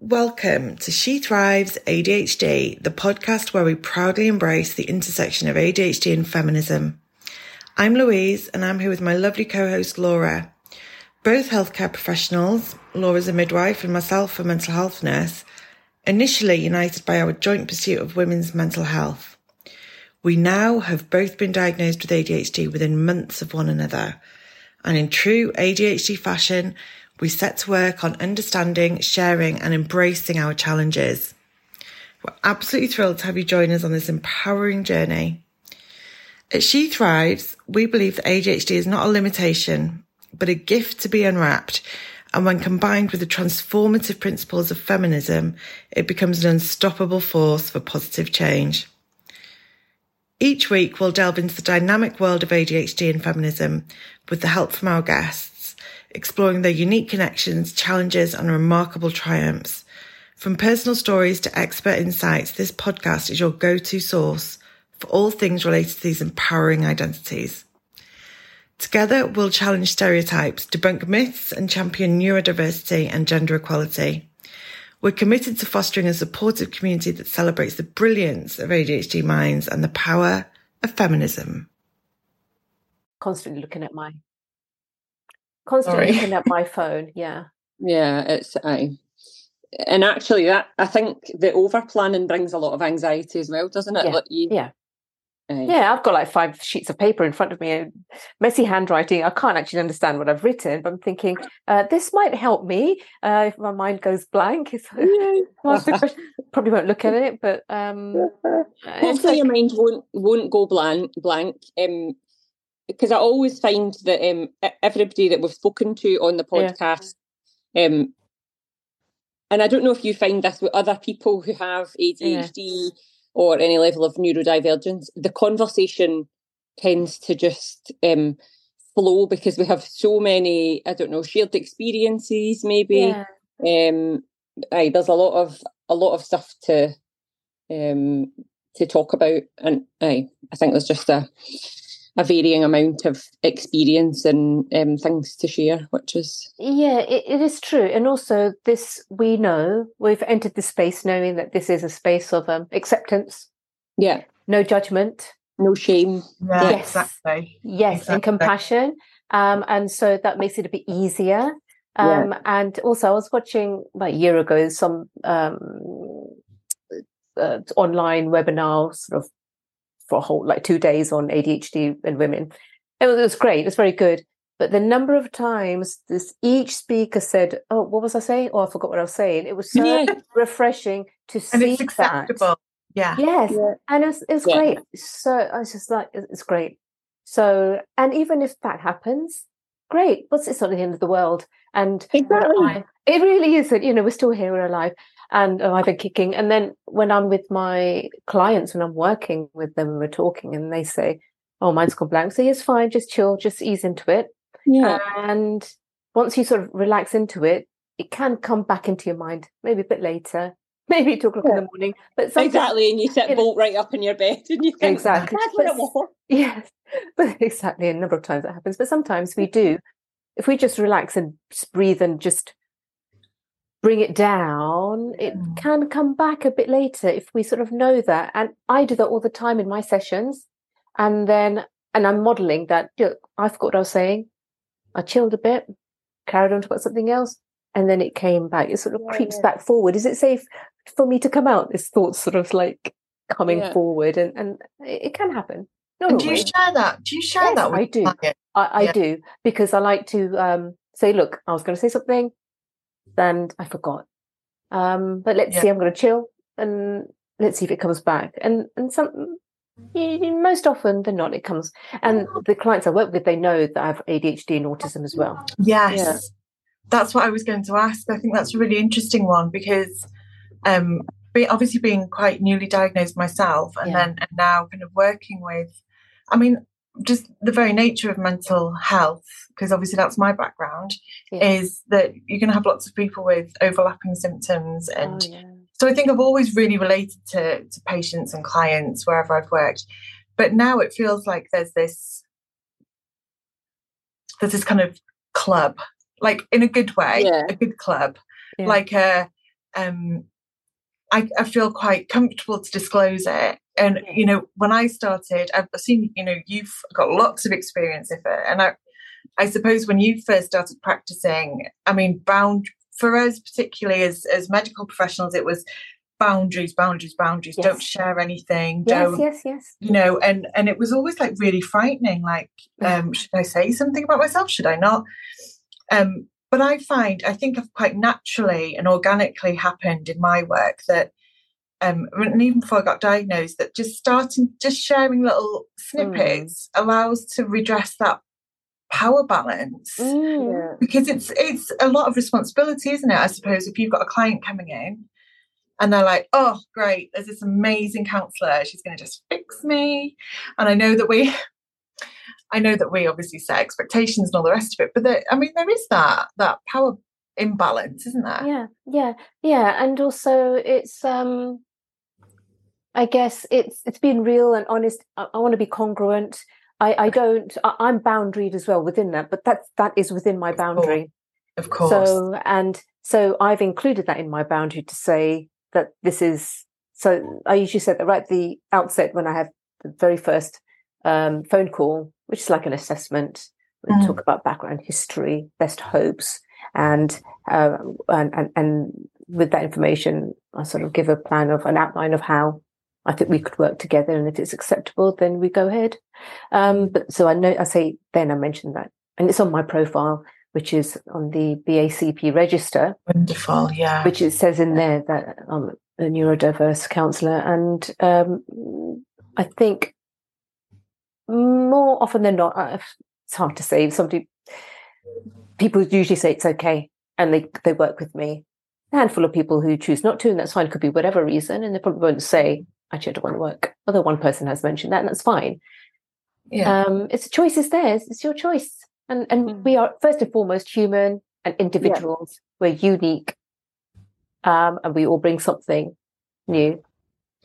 Welcome to She Thrives ADHD, the podcast where we proudly embrace the intersection of ADHD and feminism. I'm Louise and I'm here with my lovely co-host Laura. Both healthcare professionals, Laura's a midwife and myself a mental health nurse, initially united by our joint pursuit of women's mental health. We now have both been diagnosed with ADHD within months of one another. And in true ADHD fashion, we set to work on understanding, sharing, and embracing our challenges. We're absolutely thrilled to have you join us on this empowering journey. At She Thrives, we believe that ADHD is not a limitation, but a gift to be unwrapped. And when combined with the transformative principles of feminism, it becomes an unstoppable force for positive change. Each week, we'll delve into the dynamic world of ADHD and feminism with the help from our guests exploring their unique connections, challenges, and remarkable triumphs. From personal stories to expert insights, this podcast is your go-to source for all things related to these empowering identities. Together, we'll challenge stereotypes, debunk myths, and champion neurodiversity and gender equality. We're committed to fostering a supportive community that celebrates the brilliance of ADHD minds and the power of feminism. Constantly looking at my constantly Sorry. looking at my phone. Yeah. Yeah, it's I. And actually, that I think the over planning brings a lot of anxiety as well, doesn't it? Yeah. Like you, yeah. yeah, I've got like five sheets of paper in front of me, messy handwriting. I can't actually understand what I've written, but I'm thinking uh, this might help me uh, if my mind goes blank. Probably won't look at it, but um, hopefully like, your mind won't won't go blank. Blank. Um, because I always find that um, everybody that we've spoken to on the podcast, yeah. um, and I don't know if you find this with other people who have ADHD yeah. or any level of neurodivergence, the conversation tends to just um, flow because we have so many, I don't know, shared experiences. Maybe yeah. um, aye, there's a lot of a lot of stuff to um, to talk about, and aye, I think there's just a a varying amount of experience and um, things to share, which is yeah, it, it is true. And also, this we know we've entered this space knowing that this is a space of um, acceptance. Yeah, no judgment, no shame. Yeah, yes, exactly. Yes, exactly. and compassion. Um, and so that makes it a bit easier. Um, yeah. And also, I was watching about a year ago some um, uh, online webinar sort of for a whole like two days on ADHD and women. It was, it was great. It was very good. But the number of times this each speaker said, "Oh, what was I saying? Oh, I forgot what I was saying." It was so yeah. refreshing to see and it's acceptable. That. Yeah. Yes, yeah. and it's it's yeah. great. So I was just like, it's great. So, and even if that happens, great. What's it's not the end of the world. And exactly. it really isn't. You know, we're still here, we're alive and oh, I've been kicking. And then when I'm with my clients, when I'm working with them, we're talking, and they say, "Oh, mine's gone blank." So it's fine, just chill, just ease into it. Yeah. And once you sort of relax into it, it can come back into your mind, maybe a bit later, maybe two o'clock yeah. in the morning. But exactly, and you sit bolt right up in your bed, and you think, exactly. That's what it Yes, but exactly. A number of times that happens, but sometimes we do. If we just relax and breathe and just bring it down, it can come back a bit later if we sort of know that. And I do that all the time in my sessions. And then, and I'm modeling that, look, I forgot what I was saying. I chilled a bit, carried on to about something else. And then it came back. It sort of yeah, creeps yeah. back forward. Is it safe for me to come out? This thought sort of like coming yeah. forward and, and it, can happen. No, do you share that? Do you share yes, that? I do. I, I do because I like to um, say, look, I was going to say something and I forgot. Um, but let's yeah. see, I'm going to chill and let's see if it comes back. And and some most often than not, it comes. And the clients I work with, they know that I have ADHD and autism as well. Yes, yeah. that's what I was going to ask. I think that's a really interesting one because, um, be, obviously being quite newly diagnosed myself, and yeah. then and now kind of working with, I mean, just the very nature of mental health, because obviously that's my background, yeah. is that you're going to have lots of people with overlapping symptoms. Oh, and oh, yeah. so I think I've always really related to, to patients and clients wherever I've worked. But now it feels like there's this there's this kind of club, like in a good way, yeah. a good club, like a um, I, I feel quite comfortable to disclose it. And you know, when I started, I've seen you know you've got lots of experience with it, and I, I suppose when you first started practicing, I mean, bound for us particularly as as medical professionals, it was boundaries, boundaries, boundaries. Yes. Don't share anything. Yes, don't, yes, yes. You know, and and it was always like really frightening. Like, um, should I say something about myself? Should I not? Um, but I find I think I've quite naturally and organically happened in my work that um, and even before I got diagnosed, that just starting, just sharing little snippets mm. allows to redress that power balance mm. because it's it's a lot of responsibility, isn't it? I suppose if you've got a client coming in and they're like, "Oh, great, there's this amazing counselor. She's going to just fix me," and I know that we I know that we obviously set expectations and all the rest of it, but there, I mean, there is that that power imbalance, isn't there? Yeah, yeah, yeah, and also it's um, I guess it's it's being real and honest. I, I want to be congruent. I, I don't. I, am boundaried as well within that, but that that is within my boundary. Of course. So and so I've included that in my boundary to say that this is. So I usually said that right at the outset when I have the very first um, phone call, which is like an assessment. We mm. talk about background history, best hopes, and, uh, and, and and with that information, I sort of give a plan of an outline of how I think we could work together, and if it's acceptable, then we go ahead. Um, but so I know I say then I mentioned that, and it's on my profile, which is on the BACP register. Wonderful, yeah. Which it says in there that I'm a neurodiverse counsellor, and um, I think more often than not, it's hard to say. Somebody, people usually say it's okay, and they they work with me. A handful of people who choose not to, and that's fine. It could be whatever reason, and they probably won't say, "Actually, I don't want to work." Although one person has mentioned that, and that's fine. Yeah, um, it's a choice is theirs. It's your choice, and and mm. we are first and foremost human and individuals. Yeah. We're unique, um, and we all bring something new,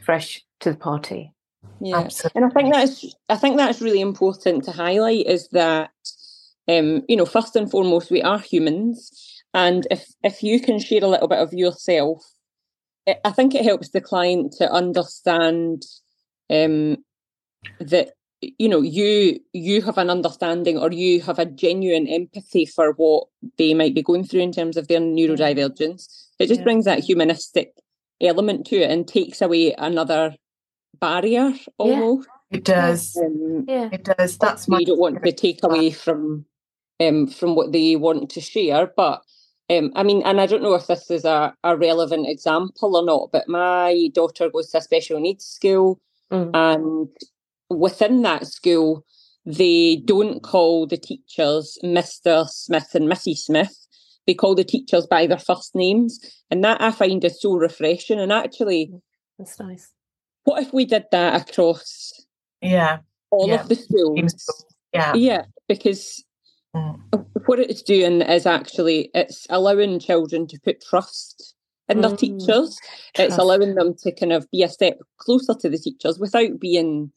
fresh to the party. Yeah, Absolutely. and I think that's I think that's really important to highlight is that um, you know first and foremost we are humans, and if if you can share a little bit of yourself, I think it helps the client to understand um, that you know you you have an understanding or you have a genuine empathy for what they might be going through in terms of their neurodivergence. It just yeah. brings that humanistic element to it and takes away another barrier almost. Yeah, it does. Um, yeah. It does. That's my. You don't want to take away from um, from what they want to share, but um, I mean, and I don't know if this is a, a relevant example or not, but my daughter goes to a special needs school, mm. and within that school, they don't call the teachers Mr. Smith and Mrs. Smith. They call the teachers by their first names, and that I find is so refreshing. And actually, that's nice. What if we did that across yeah all yeah. of the schools? Yeah. Yeah, because mm. what it's doing is actually it's allowing children to put trust in their mm. teachers. Trust. It's allowing them to kind of be a step closer to the teachers without being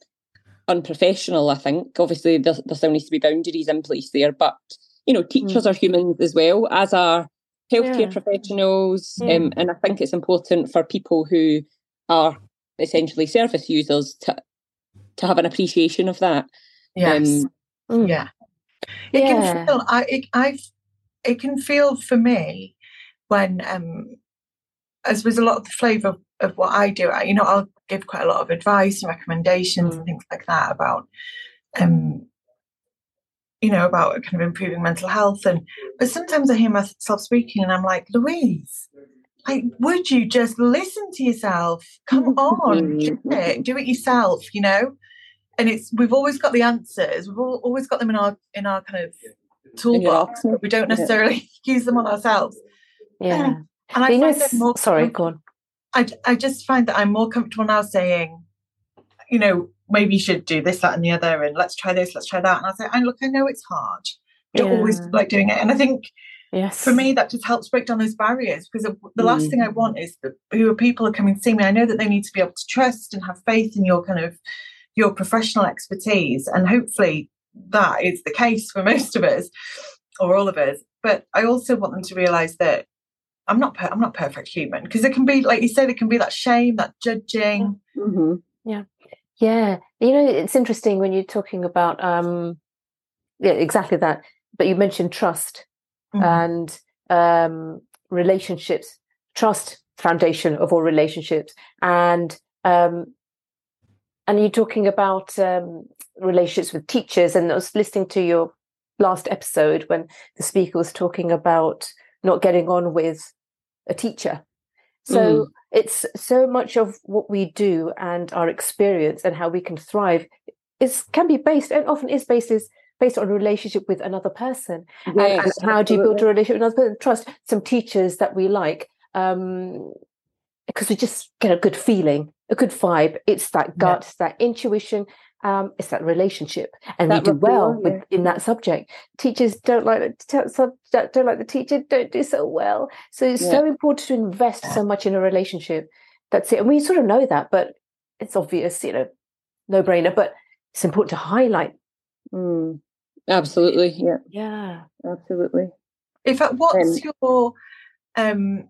unprofessional, I think. Obviously there, there still needs to be boundaries in place there, but you know, teachers mm. are humans as well, as are healthcare yeah. professionals. Um, and I think it's important for people who are essentially service users to to have an appreciation of that. Yes. Um, mm. Yeah. It yeah. can feel I it, I've it can feel for me when um as was a lot of the flavour of, of what I do, I, you know, I'll give quite a lot of advice and recommendations mm. and things like that about um you know, about kind of improving mental health and but sometimes I hear myself speaking and I'm like, Louise, like, would you just listen to yourself? Come on, do it, do it yourself, you know? And it's we've always got the answers. We've all, always got them in our in our kind of toolbox. But we don't necessarily yeah. use them on ourselves. Yeah. Um, and I find know, more sorry, go on. I, I just find that I'm more comfortable now saying, you know, maybe you should do this, that, and the other, and let's try this, let's try that. And I say, I look, I know it's hard. I don't yeah. always like doing it. And I think Yes. For me, that just helps break down those barriers because the last mm. thing I want is that who are people are coming to see me. I know that they need to be able to trust and have faith in your kind of your professional expertise, and hopefully that is the case for most of us or all of us. But I also want them to realise that I'm not per- I'm not perfect human because it can be like you say there can be that shame, that judging. Mm-hmm. Yeah, yeah. You know, it's interesting when you're talking about um, yeah, exactly that. But you mentioned trust mm-hmm. and um, relationships. Trust foundation of all relationships, and um, and you're talking about um, relationships with teachers. And I was listening to your last episode when the speaker was talking about not getting on with a teacher. So mm. it's so much of what we do and our experience and how we can thrive is can be based and often is based is based on a relationship with another person. Yes, and, and how do you build a relationship with another person? Trust some teachers that we like. Um, because we just get a good feeling, a good vibe. It's that gut, yeah. that intuition, um, it's that relationship, and that we do well yeah. with, in that subject. Teachers don't like the don't like the teacher, don't do so well. So it's yeah. so important to invest so much in a relationship. That's it, and we sort of know that, but it's obvious, you know, no brainer. But it's important to highlight. Mm, absolutely, yeah, yeah, absolutely. In fact, what's um, your um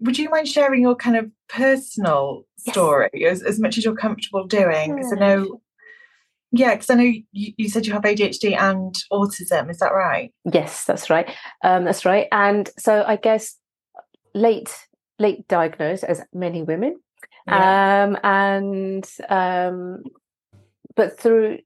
would you mind sharing your kind of personal story yes. as, as much as you're comfortable doing? Because I know, yeah, because I know you, you, said you have ADHD and autism. Is that right? Yes, that's right. Um, that's right. And so I guess late late diagnosed as many women, yeah. um, and um, but through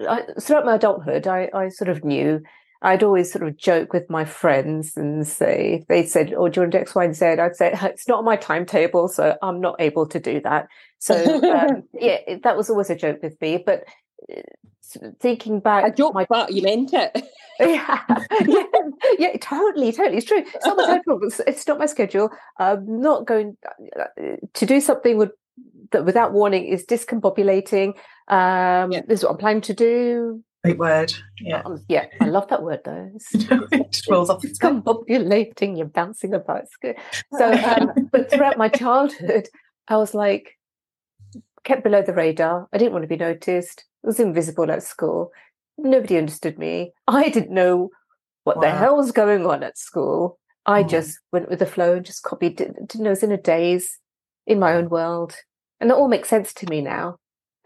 I, throughout my adulthood, I, I sort of knew I'd always sort of joke with my friends and say, they said, Oh, do you want to do X, Y, and Z? I'd say, It's not on my timetable, so I'm not able to do that. So, um, yeah, that was always a joke with me. But uh, thinking back, a joke, my... but you meant it. yeah, yeah, yeah, totally, totally. It's true. It's not my timetable. It's not my schedule. I'm not going uh, to do something with that without warning is discombobulating. Um, yeah. This is what I'm planning to do Great word. Yeah. Um, yeah. I love that word though. It's, it just rolls off. It's confabulating. You're bouncing about. It's good. So, um, but throughout my childhood, I was like, kept below the radar. I didn't want to be noticed. I was invisible at school. Nobody understood me. I didn't know what wow. the hell was going on at school. I mm. just went with the flow and just copied. Didn't know I was in a daze in my own world. And that all makes sense to me now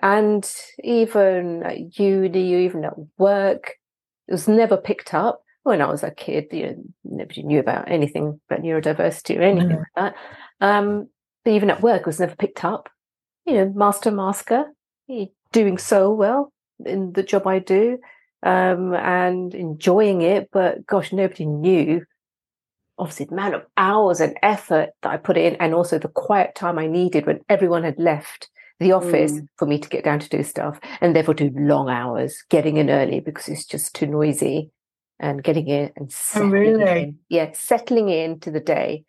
and even at uni, even at work, it was never picked up. When I was a kid, you know, nobody knew about anything about neurodiversity or anything mm. like that. Um, but even at work, it was never picked up. You know, master masker, doing so well in the job I do, um, and enjoying it. But gosh, nobody knew obviously the amount of hours and effort that I put in, and also the quiet time I needed when everyone had left the office mm. for me to get down to do stuff and therefore do long hours getting in early because it's just too noisy and getting in and oh, settling oh, really? in. Yeah, settling into the day,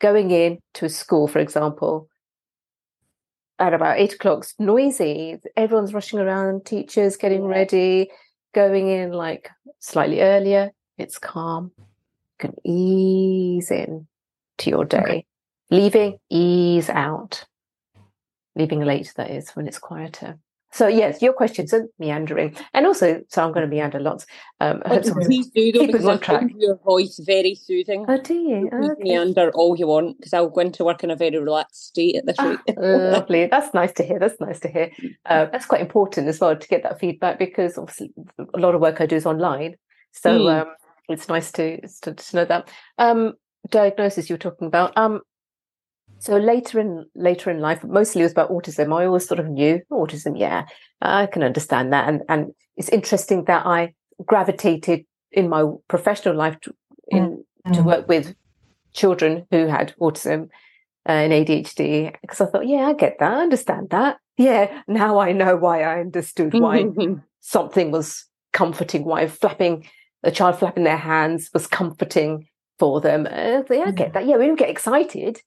going in to a school, for example, at about eight o'clock, it's noisy. Everyone's rushing around, teachers getting ready, going in like slightly earlier. It's calm. You can ease in to your day. Okay. Leaving, ease out leaving late, that is, when it's quieter. So yes, your questions are meandering, and also, so I'm going to meander lots. Um, I hope please do though, because on track. your voice very soothing. Oh, do you? Oh, okay. Meander all you want, because I'll go into work in a very relaxed state at this ah, rate. lovely. That's nice to hear. That's nice to hear. Uh, that's quite important as well to get that feedback because obviously a lot of work I do is online, so mm. um, it's nice to, to, to know that. Um, diagnosis you're talking about. Um, so later in later in life, mostly it was about autism. I always sort of knew autism. Yeah, I can understand that, and and it's interesting that I gravitated in my professional life to, in mm. to work with children who had autism uh, and ADHD because I thought, yeah, I get that, I understand that. Yeah, now I know why I understood why something was comforting, why flapping a child flapping their hands was comforting for them. Uh, yeah, I get mm. that. Yeah, we don't get excited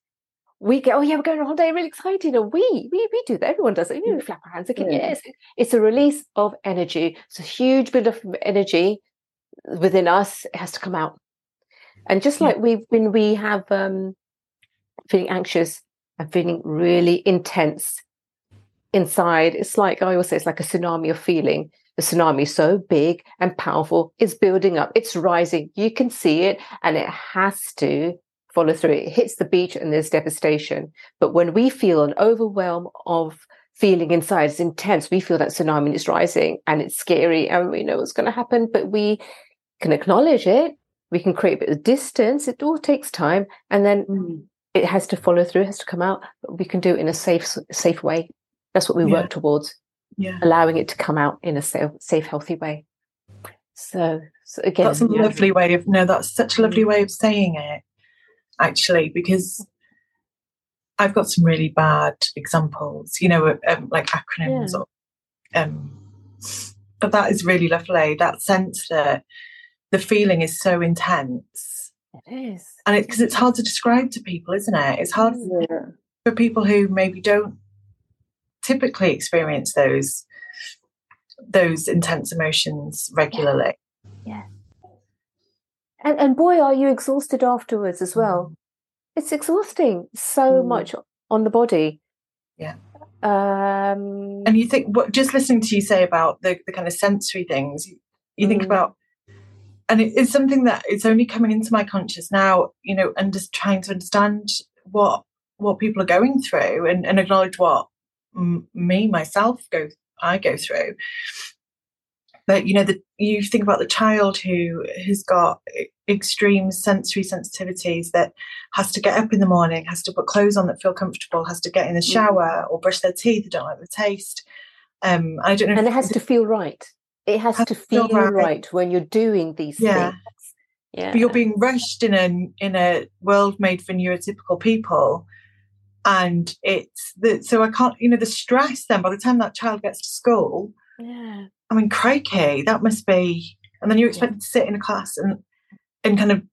we go, oh yeah, we're going on holiday, really excited. And we, we, we do that. Everyone does it. You know, flap our hands again. Yeah. Yes, it's a release of energy. It's a huge bit of energy within us. It has to come out. And just like we, when we have um, feeling anxious and feeling really intense inside, it's like I always say, it's like a tsunami of feeling. The tsunami is so big and powerful. It's building up. It's rising. You can see it, and it has to follow through. It hits the beach and there's devastation. But when we feel an overwhelm of feeling inside is intense, we feel that tsunami is rising and it's scary and we know what's going to happen, but we can acknowledge it. We can create a bit of distance. It all takes time. And then mm. it has to follow through, it has to come out, but we can do it in a safe, safe way. That's what we yeah. work towards. Yeah. Allowing it to come out in a safe, safe healthy way. So, so again, that's a yeah. lovely way of no, that's such a lovely way of saying it, actually, because I've got some really bad examples, you know, um, like acronyms, yeah. or, um, but that is really lovely. That sense that the feeling is so intense. It is, and it's because it's hard to describe to people, isn't it? It's hard yeah. for people who maybe don't typically experience those those intense emotions regularly. Yeah. yeah. And and boy, are you exhausted afterwards as well. Mm it's exhausting so mm. much on the body yeah um and you think what just listening to you say about the, the kind of sensory things you, you mm. think about and it is something that it's only coming into my conscious now you know and just trying to understand what what people are going through and, and acknowledge what m- me myself go i go through but you know the, you think about the child who has got extreme sensory sensitivities that has to get up in the morning has to put clothes on that feel comfortable has to get in the mm. shower or brush their teeth they don't like the taste um i don't know and it has to feel right it has, has to feel, feel right. right. when you're doing these yeah. things yeah but you're being rushed in a in a world made for neurotypical people and it's the so i can't you know the stress then by the time that child gets to school yeah I mean, crikey, that must be. And then you're expected yeah. to sit in a class and and kind of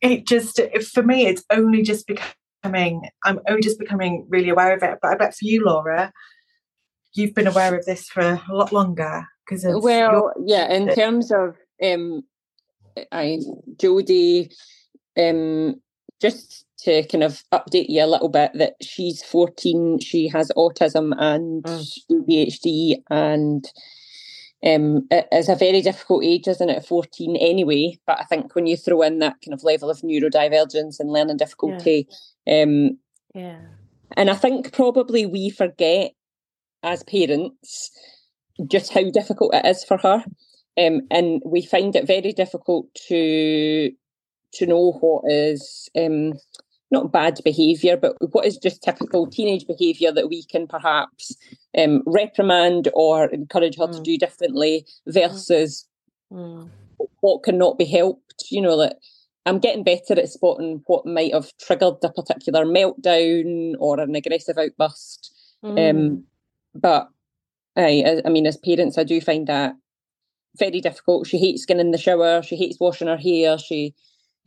it just for me, it's only just becoming. I'm only just becoming really aware of it. But I bet for you, Laura, you've been aware of this for a lot longer because well, yeah. In terms of um, I Jodie, um, just to kind of update you a little bit that she's 14 she has autism and mm. adhd and um, it is a very difficult age, isn't it, 14 anyway? But I think when you throw in that kind of level of neurodivergence and learning difficulty, yeah. Um, yeah. And I think probably we forget as parents just how difficult it is for her. Um, and we find it very difficult to to know what is um, not bad behaviour, but what is just typical teenage behaviour that we can perhaps um, reprimand or encourage her mm. to do differently versus mm. what cannot be helped. You know, that I'm getting better at spotting what might have triggered a particular meltdown or an aggressive outburst. Um, mm. Um, but I, I mean, as parents, I do find that very difficult. She hates getting in the shower. She hates washing her hair. She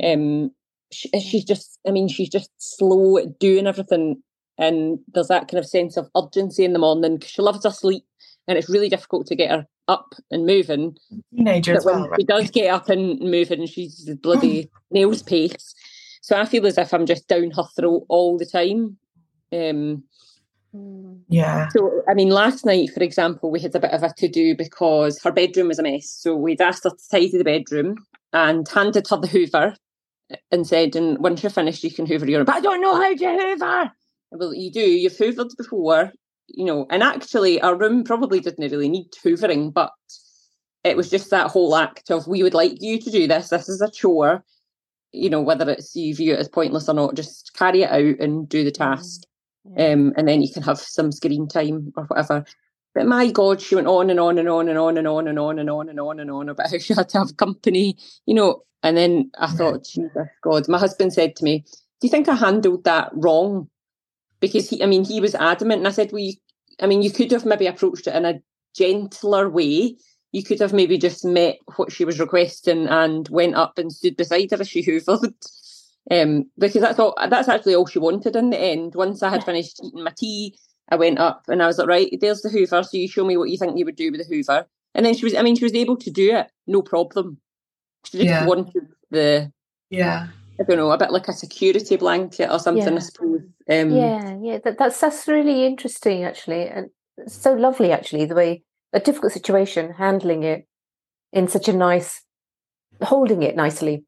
um, she, she's just i mean she's just slow at doing everything and there's that kind of sense of urgency in the morning because she loves her sleep and it's really difficult to get her up and moving teenager as well right? she does get up and moving she's bloody nails pace so i feel as if i'm just down her throat all the time um yeah. So, I mean, last night, for example, we had a bit of a to do because her bedroom was a mess. So, we'd asked her to tidy the bedroom and handed her the Hoover and said, and once you're finished, you can hoover your own. But I don't know how to hoover. Well, you do. You've hoovered before, you know. And actually, our room probably didn't really need hoovering, but it was just that whole act of we would like you to do this. This is a chore. You know, whether it's you view it as pointless or not, just carry it out and do the task. Um, and then you can have some screen time or whatever. But my God, she went on and on and on and on and on and on and on and on and on about how she had to have company. You know, and then I thought, Jesus God, my husband said to me, Do you think I handled that wrong? Because he, I mean, he was adamant. And I said, Well, you, I mean, you could have maybe approached it in a gentler way. You could have maybe just met what she was requesting and went up and stood beside her as she hoovered. Um, because that's all that's actually all she wanted in the end. Once I had finished eating my tea, I went up and I was like, right, there's the Hoover. So you show me what you think you would do with the Hoover. And then she was, I mean, she was able to do it, no problem. She just yeah. wanted the yeah. I don't know, a bit like a security blanket or something, yeah. I suppose. Um, yeah, yeah, that, that's that's really interesting, actually, and so lovely, actually, the way a difficult situation, handling it in such a nice, holding it nicely.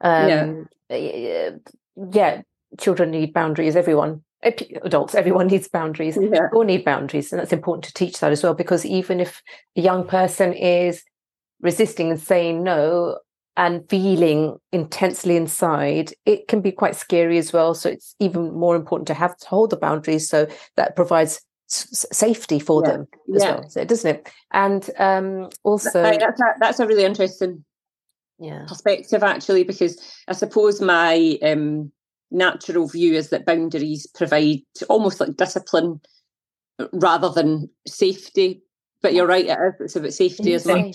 Um, yeah. yeah, children need boundaries. Everyone, adults, everyone needs boundaries. Yeah. All need boundaries, and that's important to teach that as well. Because even if a young person is resisting and saying no and feeling intensely inside, it can be quite scary as well. So it's even more important to have to hold the boundaries so that provides s- safety for yeah. them as yeah. well, so, doesn't it? And um, also, that's a, that's a really interesting yeah. perspective, actually, because I suppose my um, natural view is that boundaries provide almost like discipline rather than safety. But you're right, it is. It's about safety as well.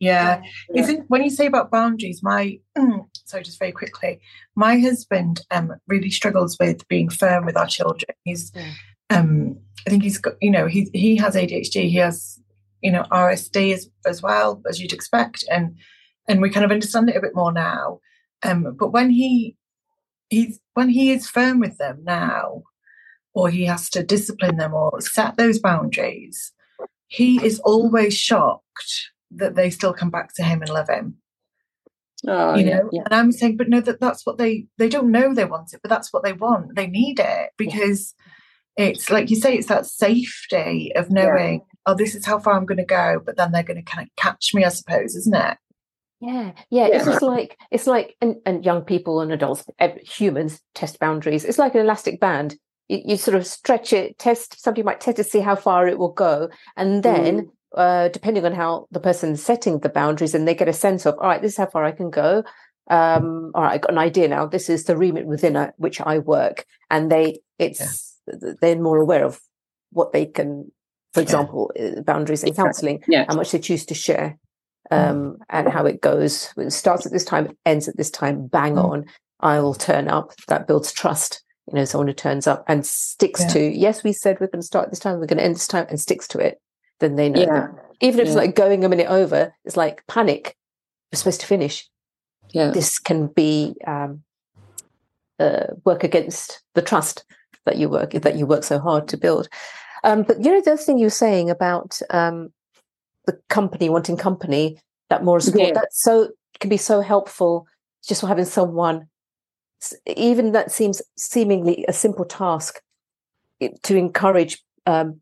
Yeah. yeah. Isn't when you say about boundaries, my sorry, just very quickly, my husband um really struggles with being firm with our children. He's yeah. um I think he's got you know, he he has ADHD, he has, you know, RSD as as well, as you'd expect. And and we kind of understand it a bit more now. Um, but when he he's when he is firm with them now, or he has to discipline them or set those boundaries, he is always shocked that they still come back to him and love him. Oh, you know, yeah, yeah. and I'm saying, but no, that that's what they they don't know they want it, but that's what they want. They need it because yeah. it's like you say, it's that safety of knowing, oh, this is how far I'm going to go, but then they're going to kind of catch me, I suppose, isn't it? Yeah, yeah, It's just like it's like and, and young people and adults, humans test boundaries. It's like an elastic band. You, you, sort of stretch it, test. Somebody might test to see how far it will go, and then mm uh, depending on how the person's setting the boundaries and they get a sense of, all right, this is how far I can go. Um, all right, I got an idea now. This is the remit within a, which I work. And they, it's, yeah. they're more aware of what they can, for example, yeah. Uh, boundaries in counseling, yeah. how much they choose to share. Mm. Um, and how it goes. It starts at this time, ends at this time, bang mm. on. I will turn up. That builds trust. You know, someone who turns up and sticks to, yes, we said we're going to start this time, we're going to end this time, and sticks to it then they know. Yeah. Even if yeah. it's like going a minute over, it's like panic. We're supposed to finish. Yeah. This can be um, uh, work against the trust that you work that you work so hard to build. Um, but you know the other thing you were saying about um, the company wanting company that more support yeah. that so can be so helpful just for having someone even that seems seemingly a simple task to encourage um,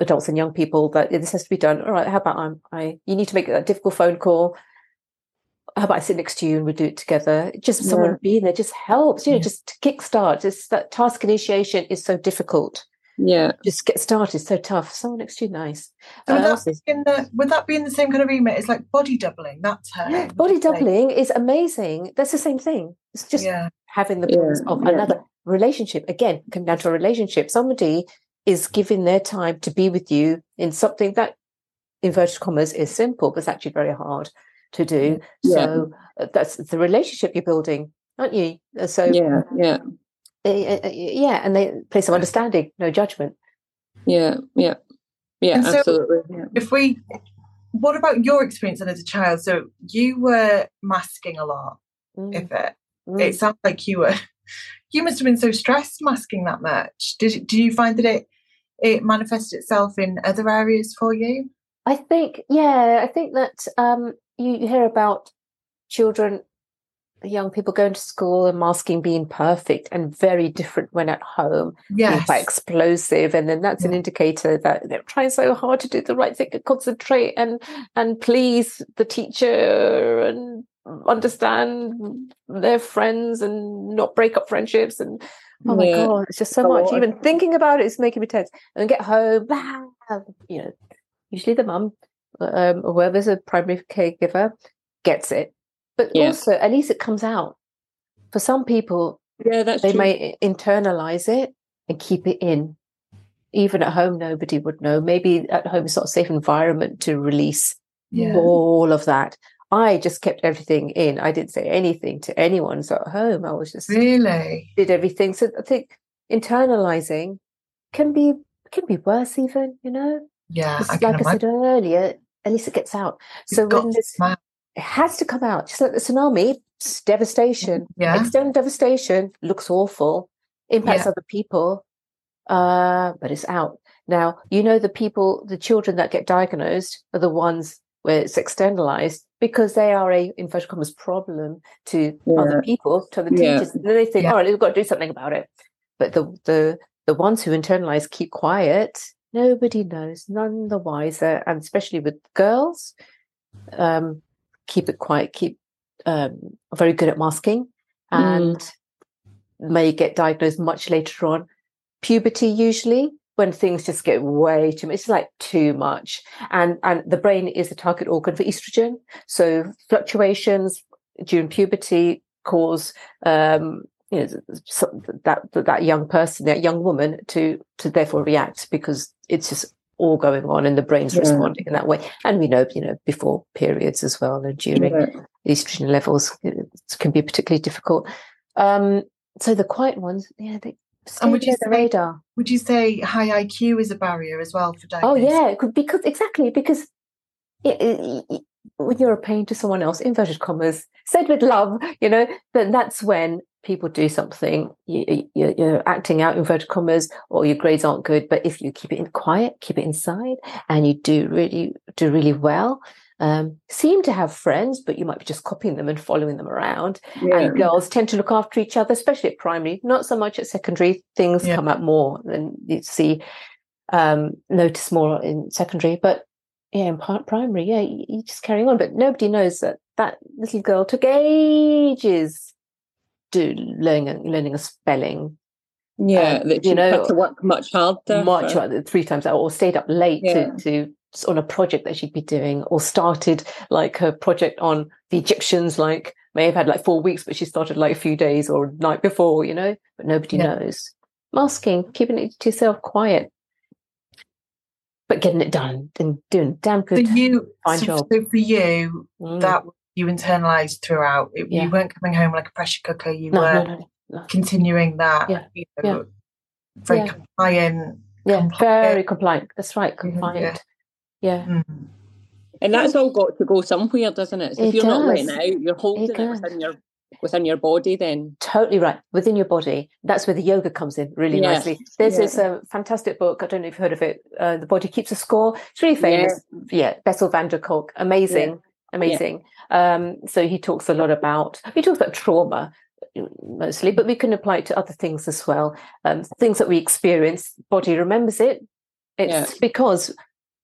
adults and young people that this has to be done. All right, how about I'm, I, you need to make a difficult phone call. How about I sit next to you and we do it together? Just yeah. someone being there just helps, you know, yeah. just to kickstart. Just that task initiation is so difficult. Yeah. Just get started, so tough. Someone next to you, nice. So would, uh, that in the, would that be in the same kind of remit? It's like body doubling. That's her. Body doubling is amazing. That's the same thing. It's just yeah. having the yeah. of another relationship. Again, come down to a relationship. Somebody is giving their time to be with you in something that inverted commas is simple but it's actually very hard to do yeah. so uh, that's the relationship you're building aren't you uh, so yeah yeah uh, yeah and they place of understanding no judgment yeah yeah yeah so absolutely yeah. if we what about your experience as a child so you were masking a lot mm. if it mm. it sounds like you were you must have been so stressed masking that much did do you find that it it manifests itself in other areas for you? I think, yeah, I think that um, you hear about children, young people going to school and masking being perfect and very different when at home. Yes. Quite explosive. And then that's yeah. an indicator that they're trying so hard to do the right thing and concentrate and and please the teacher and understand their friends and not break up friendships and Oh my yeah. god, it's just so much. Even thinking about it is making me tense. And get home, you know, usually the mum, um, or whoever's a primary caregiver, gets it. But yeah. also, at least it comes out. For some people, yeah, that's they true. may internalize it and keep it in. Even at home, nobody would know. Maybe at home, it's not a safe environment to release yeah. all of that. I just kept everything in. I didn't say anything to anyone. So at home, I was just really did everything. So I think internalizing can be can be worse, even you know. Yeah, I like I said earlier, at least it gets out. so when this, it has to come out, just like the tsunami, it's devastation, yeah. external devastation looks awful, impacts yeah. other people, uh, but it's out. Now, you know, the people, the children that get diagnosed are the ones where it's externalized because they are a inverted commas problem to yeah. other people, to other teachers. Yeah. they think, yeah. all right, we've got to do something about it. But the the the ones who internalize keep quiet, nobody knows, none the wiser, and especially with girls, um, keep it quiet, keep um, very good at masking, and mm. may get diagnosed much later on. Puberty usually when things just get way too much. It's like too much. And and the brain is the target organ for estrogen. So fluctuations during puberty cause um, you know that that young person, that young woman to to therefore react because it's just all going on and the brain's yeah. responding in that way. And we know, you know, before periods as well and during yeah. estrogen levels can be particularly difficult. Um, so the quiet ones, yeah, they and would you say, radar. Would you say high IQ is a barrier as well for diagnosis? Oh yeah, because exactly because it, it, it, when you're a pain to someone else, inverted commas, said with love, you know, then that's when people do something. You, are acting out inverted commas, or your grades aren't good. But if you keep it in quiet, keep it inside, and you do really do really well, um, seem to have friends, but you might be just copying them and following them around. Yeah. And girls tend to look after each other, especially at primary, not so much at secondary. Things yeah. come up more than you see, um, notice more in secondary. But yeah, in part primary, yeah, you're just carrying on. But nobody knows that that little girl took ages to learning learning a spelling. Yeah, um, that you know, had to work much harder. Much harder, three times out, or stayed up late yeah. to to on a project that she'd be doing or started like her project on the Egyptians, like may have had like four weeks, but she started like a few days or night before, you know, but nobody yeah. knows. Masking, keeping it to yourself quiet, but getting it done and doing damn good. For you, fine so, job. So for you, mm. that you internalized throughout. It, yeah. You weren't coming home like a pressure cooker. You no, were no, no, continuing that. Yeah. You know, very compliant. Yeah, compliant. very compliant. That's right, compliant. Yeah. Mm. And that's all got to go somewhere, doesn't it? So it if you're does. not letting it out, you're holding it, it within your within your body then totally right within your body that's where the yoga comes in really yes. nicely there's yeah. this uh, fantastic book i don't know if you've heard of it uh, the body keeps a score it's really famous yeah, yeah. bessel van der kolk amazing yeah. amazing um, so he talks a lot about he talks about trauma mostly but we can apply it to other things as well um, things that we experience body remembers it it's because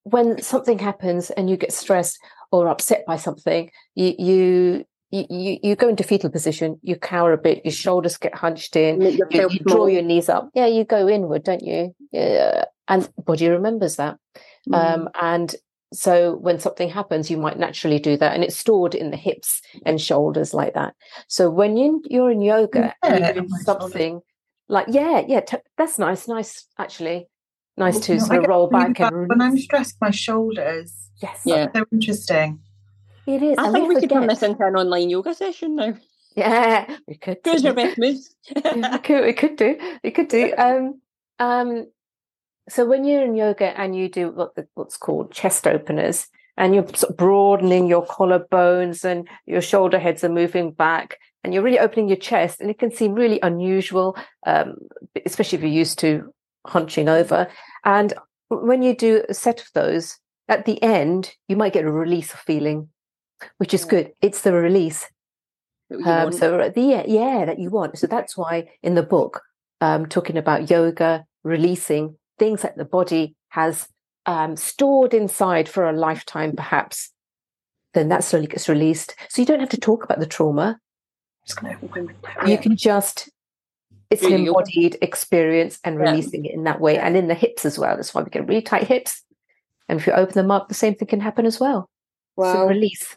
when something happens and you get stressed or upset by something, you you you, you go into fetal position, you cower a bit, your shoulders get hunched in, you, you, draw your knees up. Yeah, you go inward, don't you? Yeah. And body remembers that. Mm. Um, and so when something happens, you might naturally do that. And it's stored in the hips and shoulders like that. So when you, you're in yoga yeah, and you do something like, yeah, yeah, t- that's nice, nice, actually nice to sort of roll back and when I'm stressed, my shoulders. Yes, yeah, so interesting. It is. I think we, we could turn this into an online yoga session now. Yeah, we could. Who's your best moves? yeah, we could. We could do. We could do. Um, um. So when you're in yoga and you do what the, what's called chest openers, and you're sort of broadening your collarbones and your shoulder heads are moving back, and you're really opening your chest, and it can seem really unusual, um, especially if you're used to hunching over. And when you do a set of those, at the end, you might get a release of feeling, which is good. It's the release. Um, so the yeah that you want. So that's why in the book, um, talking about yoga, releasing things that the body has um, stored inside for a lifetime, perhaps, then that slowly gets released. So you don't have to talk about the trauma. You can just it's an embodied experience and releasing yeah. it in that way and in the hips as well that's why we get really tight hips and if you open them up the same thing can happen as well wow. so release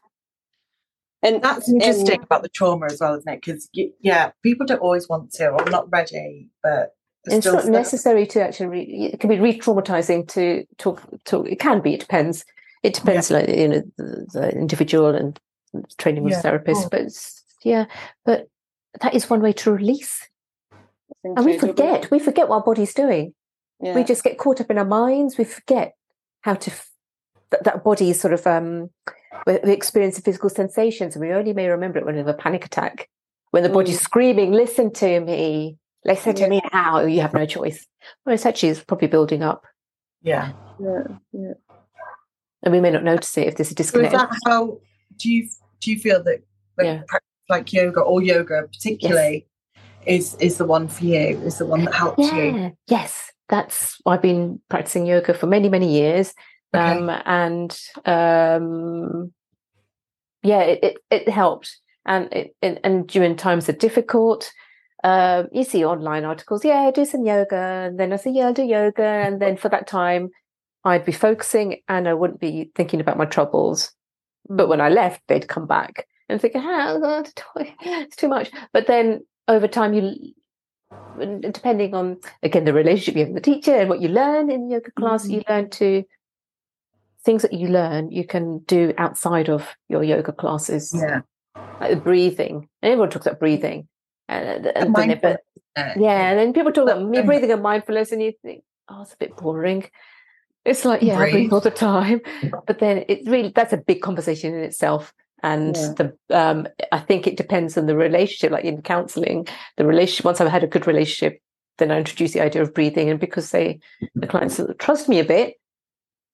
and that's interesting about the trauma as well isn't it because yeah people don't always want to or not ready but it's not stuff. necessary to actually re- it can be re-traumatizing to talk to it can be it depends it depends yeah. like you know the, the, individual and training with yeah. therapist oh. but yeah but that is one way to release and we forget we forget what our body's doing yeah. we just get caught up in our minds we forget how to that, that body is sort of um we experience the physical sensations and we only may remember it when we have a panic attack when the body's mm. screaming listen to me listen yeah. to me now you have no choice well it's actually it's probably building up yeah yeah yeah and we may not notice it if there's a disconnect. So is that how do you do you feel that like, yeah. like yoga or yoga particularly yes. Is is the one for you? Is the one that helps yeah. you? Yes, that's I've been practicing yoga for many many years, okay. um, and um, yeah, it, it, it helped, and it, it, and during times are difficult. Uh, you see online articles, yeah, do some yoga, and then I say, yeah, I'll do yoga, and then for that time, I'd be focusing and I wouldn't be thinking about my troubles. But when I left, they'd come back and thinking, oh, God, it's too much. But then over time, you, depending on, again, the relationship you have with the teacher and what you learn in yoga class, mm-hmm. you learn to, things that you learn, you can do outside of your yoga classes. Yeah. Like breathing. And everyone talks about breathing. And, and, and but, yeah, and then people talk about me breathing and mindfulness, and you think, oh, it's a bit boring. It's like, yeah, breathe. I breathe all the time. But then it really, that's a big conversation in itself. And yeah. the, um, I think it depends on the relationship, like in counseling, the relationship, once I've had a good relationship, then I introduce the idea of breathing. And because they, the clients trust me a bit,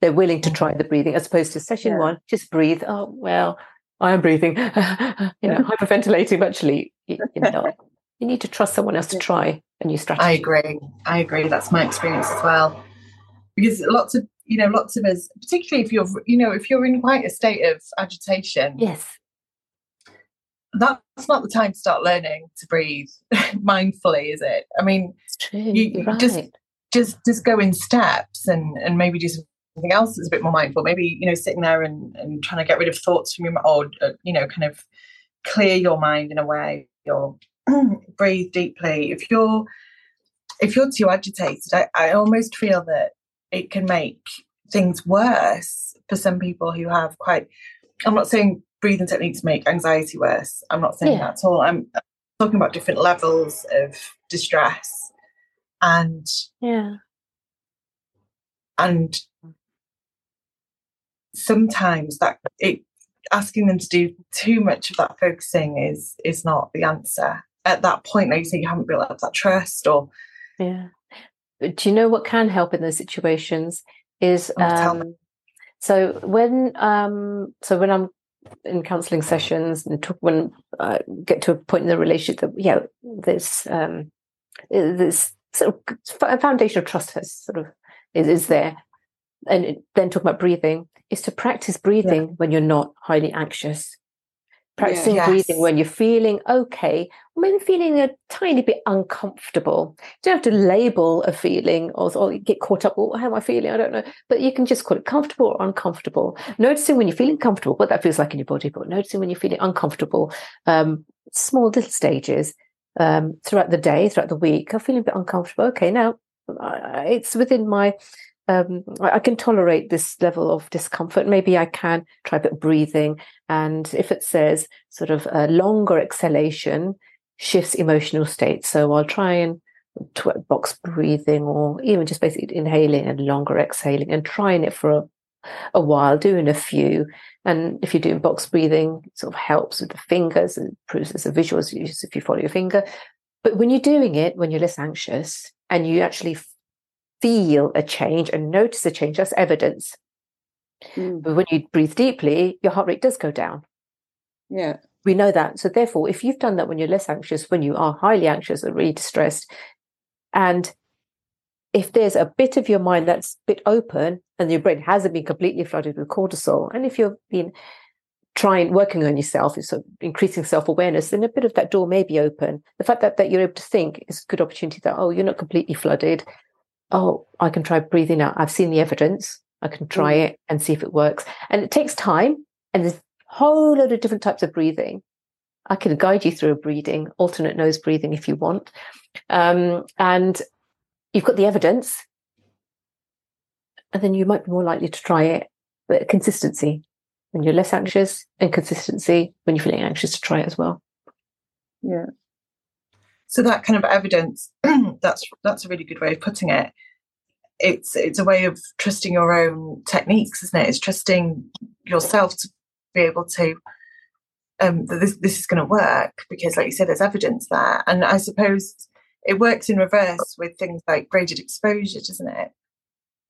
they're willing to try the breathing as opposed to session yeah. one, just breathe. Oh, well, I am breathing, you know, hyperventilating, but actually, you, you know, you need to trust someone else to try a new strategy. I agree. I agree. That's my experience as well because lots of you know lots of us particularly if you're you know if you're in quite a state of agitation. Yes. That's not the time to start learning to breathe mindfully is it? I mean you right. just just just go in steps and and maybe do something else that's a bit more mindful. Maybe you know sitting there and, and trying to get rid of thoughts from your or uh, you know kind of clear your mind in a way or breathe deeply. If you're if you're too agitated I, I almost feel that it can make things worse for some people who have quite i'm not saying breathing techniques make anxiety worse. I'm not saying yeah. that at all. I'm talking about different levels of distress and yeah. and sometimes that it asking them to do too much of that focusing is is not the answer. At that point like you say you haven't built up that trust or yeah do you know what can help in those situations is oh, um, so when um, so when i'm in counseling sessions and talk, when i get to a point in the relationship that yeah this um this sort of foundation of trust has sort of is, is there. And then talk about breathing is to practice breathing yeah. when you're not highly anxious practicing yes. breathing when you're feeling okay, or maybe feeling a tiny bit uncomfortable. You don't have to label a feeling or, or get caught up, well, how am I feeling? I don't know. But you can just call it comfortable or uncomfortable. Noticing when you're feeling comfortable, what that feels like in your body, but noticing when you're feeling uncomfortable, um, small little stages um, throughout the day, throughout the week. I'm feeling a bit uncomfortable. Okay, now it's within my um, I can tolerate this level of discomfort. Maybe I can try a bit of breathing. And if it says sort of a longer exhalation shifts emotional state, so I'll try and box breathing or even just basically inhaling and longer exhaling and trying it for a, a while, doing a few. And if you're doing box breathing, it sort of helps with the fingers and improves as a visual as if you follow your finger. But when you're doing it, when you're less anxious and you actually feel a change and notice a change, that's evidence. Mm. But when you breathe deeply, your heart rate does go down. Yeah. We know that. So therefore, if you've done that when you're less anxious, when you are highly anxious or really distressed, and if there's a bit of your mind that's a bit open and your brain hasn't been completely flooded with cortisol, and if you've been trying working on yourself, so increasing self-awareness, then a bit of that door may be open. The fact that, that you're able to think is a good opportunity that, oh, you're not completely flooded oh, I can try breathing out. I've seen the evidence. I can try mm. it and see if it works. And it takes time. And there's a whole load of different types of breathing. I can guide you through a breathing, alternate nose breathing if you want. Um, and you've got the evidence. And then you might be more likely to try it. But consistency when you're less anxious and consistency when you're feeling anxious to try it as well. Yeah. So that kind of evidence, that's that's a really good way of putting it. It's it's a way of trusting your own techniques, isn't it? It's trusting yourself to be able to um, that this this is going to work because, like you said, there's evidence there. And I suppose it works in reverse with things like graded exposure, doesn't it?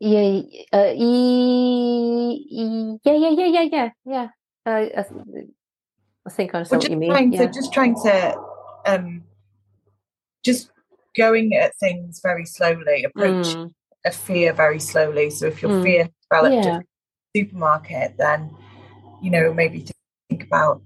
yeah, uh, e- yeah, yeah, yeah, yeah, yeah, yeah. Uh, I, I think I understand what you mean. Trying yeah. to, just trying to, um, just going at things very slowly, approach Mm, a fear very slowly. So if your Mm. fear developed yeah. at the supermarket, then you know maybe think about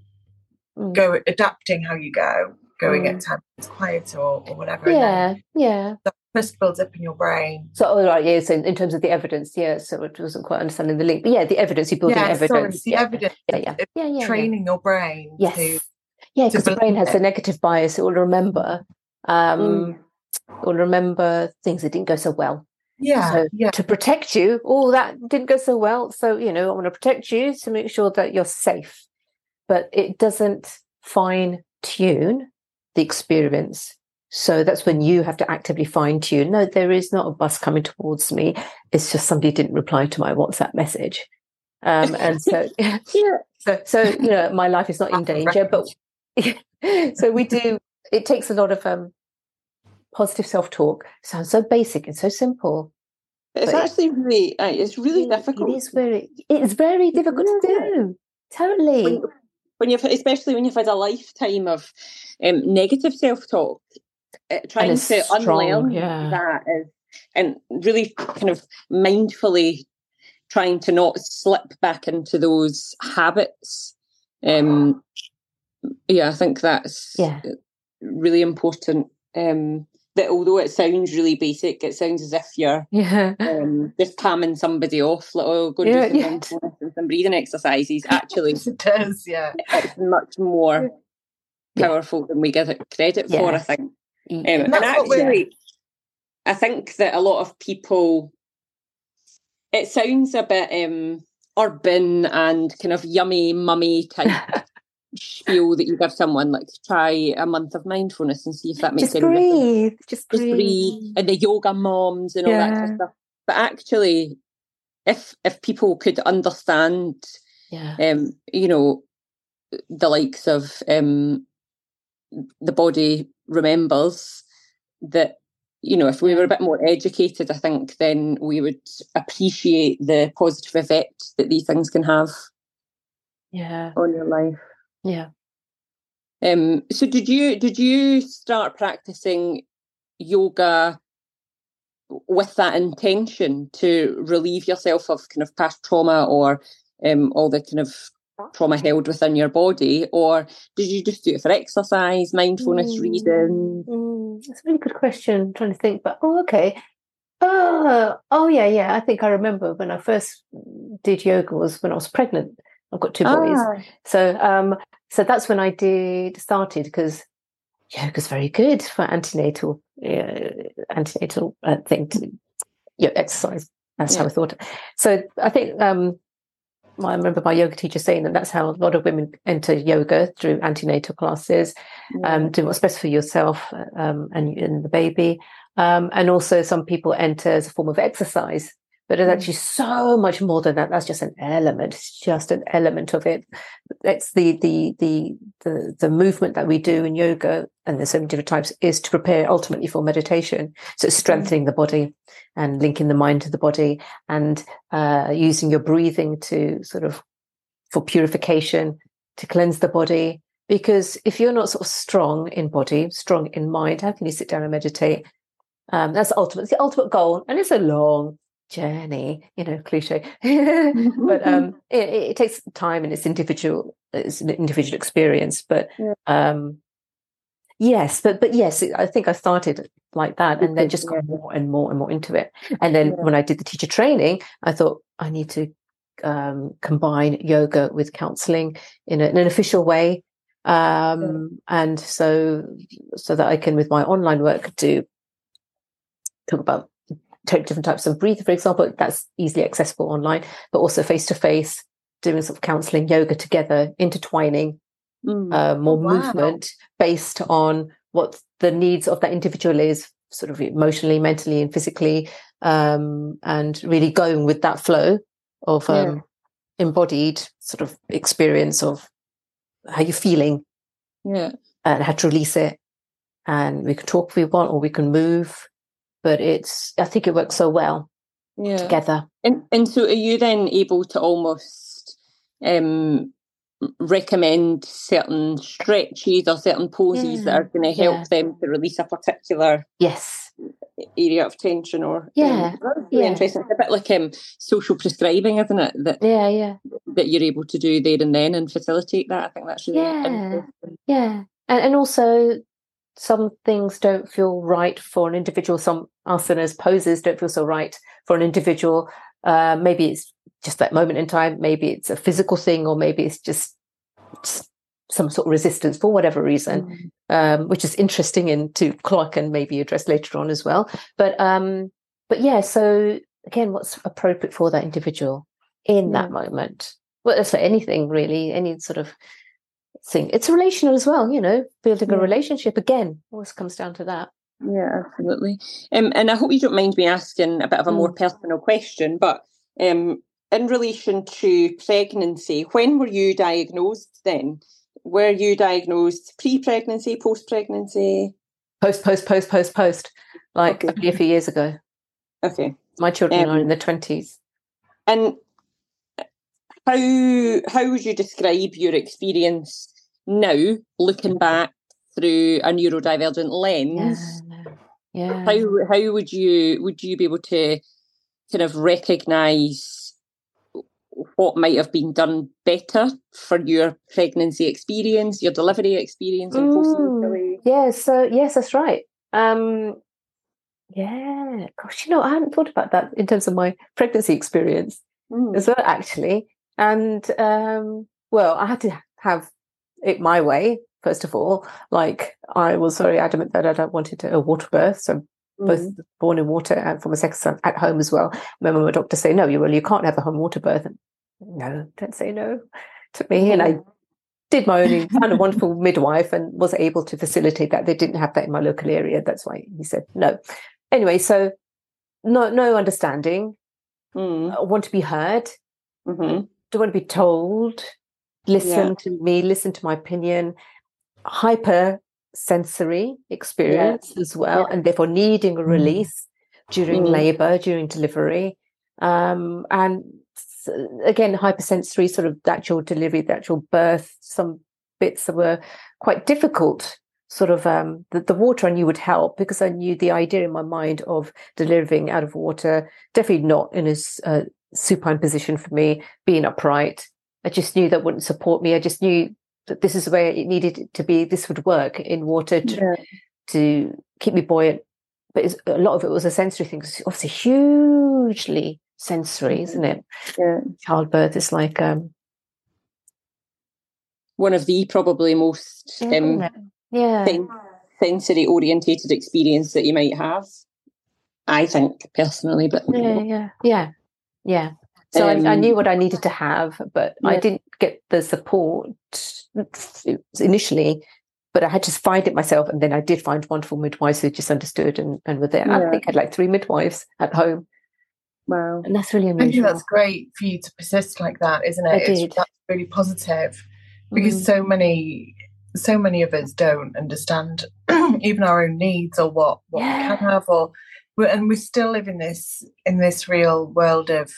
Mm. go adapting how you go, going Mm. at times quieter or, or whatever. Yeah, yeah. that first builds up in your brain. So, all right, yeah. So, in terms of the evidence, yeah. So, it wasn't quite understanding the link, but yeah, the evidence you're building yeah, evidence. sorry, the yeah. evidence. yeah, yeah, yeah, yeah, yeah. training your brain Yes. to Yeah, because the brain has a negative bias. It will remember. Um, it will remember things that didn't go so well. yeah So yeah to protect you, oh, that didn't go so well. So you know, I want to protect you to make sure that you're safe. But it doesn't fine tune the experience. So that's when you have to actively fine tune. No, there is not a bus coming towards me. It's just somebody didn't reply to my WhatsApp message. Um, and so, Yeah. so, so you know, my life is not in danger. But so we do. It takes a lot of um, positive self-talk. Sounds so basic and so simple. It's actually really, uh, it's really It- difficult. It is very, it's very difficult to do. Totally. when, when you've especially when you've had a lifetime of um, negative self-talk uh, trying to strong, unlearn yeah. that is, and really kind of mindfully trying to not slip back into those habits um yeah i think that's Yeah. really important um that although it sounds really basic it sounds as if you're yeah. um, just calming somebody off like oh go and Yeah, do some yeah. mindfulness and some breathing exercises actually it does yeah it's much more Yeah. powerful than we give it credit for. I think, um, Yeah. and that's what actually, I think that a lot of people. It sounds a bit um, urban and kind of yummy, mummy type spiel that you give someone. Like, try a month of mindfulness and see if that makes just any difference. breathe. Just Just breathe. breathe, and the yoga moms and all that kind of stuff. But actually, if if people could understand Yeah. um, you know, the likes of um, the body remembers that, you know, if we were a bit more educated, I think then we would appreciate the positive effect that these things can have Yeah. on your life. Yeah. Um, so did you did you start practicing yoga with that intention to relieve yourself of kind of past trauma or um, all the kind of trauma held within your body, or did you just do it for exercise, mindfulness Mm. reasons? Mm, that's a really good question. I'm trying to think, but oh, okay. Oh, oh, yeah, yeah. I think I remember when I first did yoga was when I was pregnant. I've got two boys, Ah, so um, so that's when I did started because yoga's very good for antenatal, uh, antenatal uh, thing to yeah, exercise. That's how I thought. So I think um, I remember my yoga teacher saying that that's how a lot of women enter yoga through antenatal classes um, doing what's best for yourself um, and, and the baby. Um, and also, some people enter as a form of exercise, but it's Mm. actually so much more than that. That's just an element. It's just an element of it. It's the the the the, the movement that we do in yoga, and there's so many different types, is to prepare ultimately for meditation. So strengthening the body and linking the mind to the body, and uh, using your breathing to sort of for purification, to cleanse the body, because if you're not sort of strong in body, strong in mind, how can you sit down and meditate? Um, that's ultimate, it's the ultimate goal, and it's a long journey, you know, cliche. but um, it, it takes time, and it's individual. It's an individual experience, but Yeah. um, yes, but but yes, I think I started like that, and then just got yeah. more and more and more into it. And then Yeah. when I did the teacher training, I thought I need to um, combine yoga with counseling in, a, in an official way. Um, and so, so that I can, with my online work, do talk about different types of breathing, for example, that's easily accessible online, but also face to face, doing sort of counseling, yoga together, intertwining Mm. uh, more wow. movement based on what the needs of that individual is, sort of emotionally, mentally, and physically, um, and really going with that flow of Yeah. um, embodied sort of experience of how you're feeling yeah. and how to release it. And we can talk if we want, or we can move. But it's, I think it works so well yeah. together. And and so are you then able to almost um, recommend certain stretches or certain poses yeah. that are going to help yeah. them to release a particular yes area of tension or um, yeah um, really yeah. interesting it's a bit like um social prescribing isn't it that yeah yeah that you're able to do there and then and facilitate that i think that's really yeah yeah and, and also some things don't feel right for an individual some asanas poses don't feel so right for an individual uh, maybe it's just that moment in time. Maybe it's a physical thing, or maybe it's just some sort of resistance for whatever reason, mm. um, which is interesting and to clock and maybe address later on as well. But um, but yeah, so again, what's appropriate for that individual in that moment? Well, that's for anything really, any sort of thing. It's relational as well, you know, building a relationship again always comes down to that. Yeah, absolutely. Um, and I hope you don't mind me asking a bit of a more mm. personal question, but um, in relation to pregnancy, when were you diagnosed then? Were you diagnosed pre pregnancy, post pregnancy? Post, post, post, post, post, like okay. a few years ago. Okay. My children um, are in their 20s. And how how would you describe your experience now, looking back through a neurodivergent lens? Yeah. yeah. How how would you would you be able to kind of recognise what might have been done better for your pregnancy experience, your delivery experience, and mm, Yeah, so yes, that's right. Um, yeah, gosh, you know, I hadn't thought about that in terms of my pregnancy experience mm. as well, actually. And um, well, I had to have it my way first of all. Like I was very adamant that I wanted a water birth, so both mm. born in water and from a second son at home as well. I remember my doctor say, no, you well, you can't have a home water birth. And no, don't say no to me. And I did my own, found a wonderful midwife and was able to facilitate that. They didn't have that in my local area. That's why he said no. Anyway, so no, no understanding. Mm. I want to be heard. Mm-hmm. Do want to be told. Listen yeah. to me. Listen to my opinion. Hyper sensory experience yeah. as well, yeah. and therefore needing a mm. release mm. during mm. labor, during delivery. Um, and again, hypersensory sort of the actual delivery, the actual birth, some bits that were quite difficult. Sort of um, the, the water I knew would help because I knew the idea in my mind of delivering out of water, definitely not in a uh, supine position for me, being upright. I just knew that wouldn't support me. I just knew that this is where it needed to be. This would work in water to, yeah. to keep me buoyant. But a lot of it was a sensory thing. It's obviously hugely sensory, isn't it? Yeah. Childbirth is like um, one of the probably most um, yeah sen- sensory orientated experience that you might have. I think personally, but yeah, yeah, yeah, yeah. So um, I, I, knew what I needed to have, but yeah. I didn't get the support initially. But I had to find it myself, and then I did find wonderful midwives who just understood and, and were there. Yeah. I think I had like three midwives at home Wow. And that's really amazing. I that's great for you to persist like that, isn't it? I it's, did. That's really positive because mm. so many so many of us don't understand even our own needs or what what yeah. we can have or and we still live in this in this real world of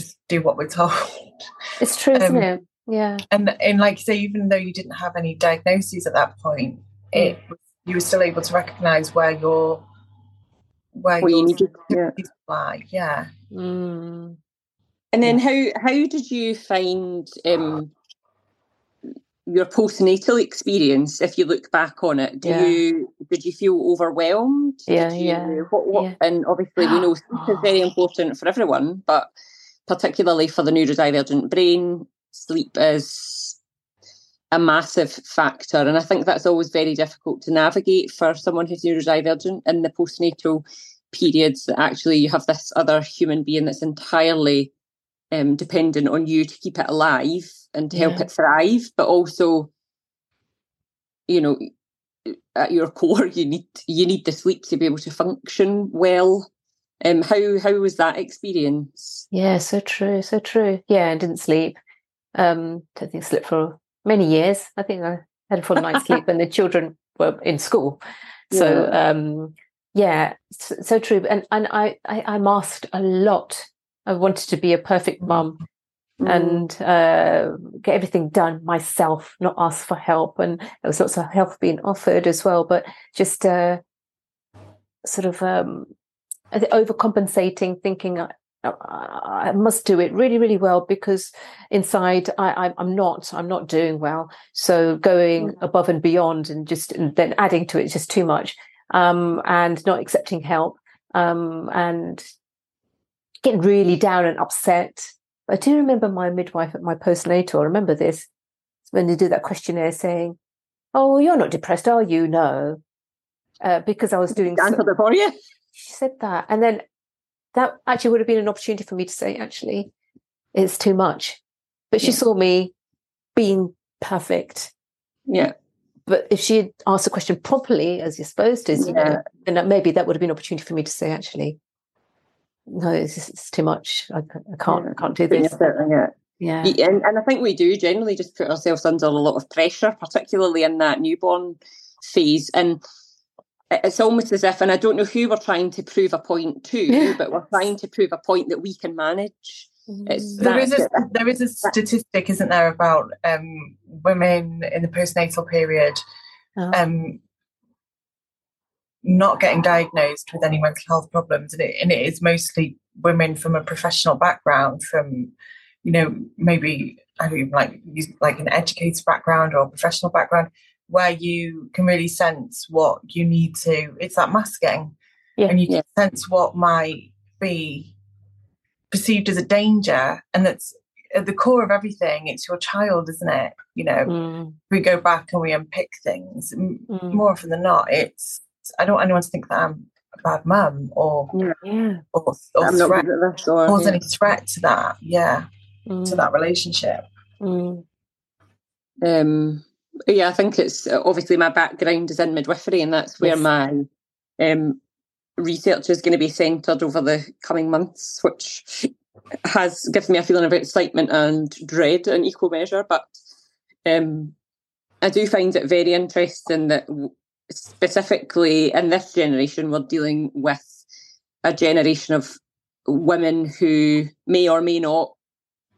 just do what we're told. It's true, um, isn't it? Yeah. And and like you say, even though you didn't have any diagnoses at that point, it you were still able to recognise where your where well, you need to yeah. lie. Yeah. Mm. And then yeah. how how did you find um, your postnatal experience? If you look back on it, do yeah. you did you feel overwhelmed? Yeah, you, yeah. What, what, yeah. And obviously, we know sleep is very important for everyone, but particularly for the neurodivergent brain, sleep is a massive factor. And I think that's always very difficult to navigate for someone who's neurodivergent in the postnatal periods that actually you have this other human being that's entirely um, dependent on you to keep it alive and to yeah. help it thrive, but also, you know, at your core, you need you need the sleep to be able to function well. Um, how how was that experience? Yeah, so true, so true. Yeah, I didn't sleep. Um, I don't think I slept for many years. I think I had a full night's sleep, and the children were in school. So, yeah. um, yeah, so, so, true. And and I, I I'm asked a lot. I wanted to be a perfect mum mm. and uh, get everything done myself, not ask for help. And there was lots of help being offered as well, but just uh, sort of um, overcompensating, thinking I, I must do it really, really well because inside I, am not, I'm not doing well. So going mm. above and beyond and just and then adding to it is just too much um, and not accepting help um, and getting really down and upset. I do remember my midwife at my postnatal. I remember this when they did that questionnaire saying, "Oh, you're not depressed, are you?" No, uh, because I was doing. Answer so- for you. She said that, and then that actually would have been an opportunity for me to say, "Actually, it's too much." But she yeah. saw me being perfect. Yeah but if she had asked the question properly, as you're supposed to, yeah. you then maybe that would have been an opportunity for me to say, actually, no, it's, it's too much. I, I can't, yeah. I can't do this. Yeah. Yeah. And, and I think we do generally just put ourselves under a lot of pressure, particularly in that newborn phase. And it's almost as if, and I don't know who we're trying to prove a point to, but we're trying to prove a point that we can manage. It's there is a there is a statistic, isn't there, about um, women in the postnatal period oh. um, not getting diagnosed with any mental health problems, and it, and it is mostly women from a professional background, from you know maybe I don't even like like an educated background or a professional background, where you can really sense what you need to. It's that masking, yeah. and you can yeah. sense what might be perceived as a danger and that's at the core of everything it's your child isn't it you know mm. we go back and we unpick things mm. more often than not it's i don't want anyone to think that i'm a bad mum or yeah. or, or threat, cause yeah. any threat to that yeah mm. to that relationship mm. um yeah i think it's obviously my background is in midwifery and that's where yes. my um research is going to be centred over the coming months, which has given me a feeling of excitement and dread in equal measure. But um, I do find it very interesting that specifically in this generation, we're dealing with a generation of women who may or may not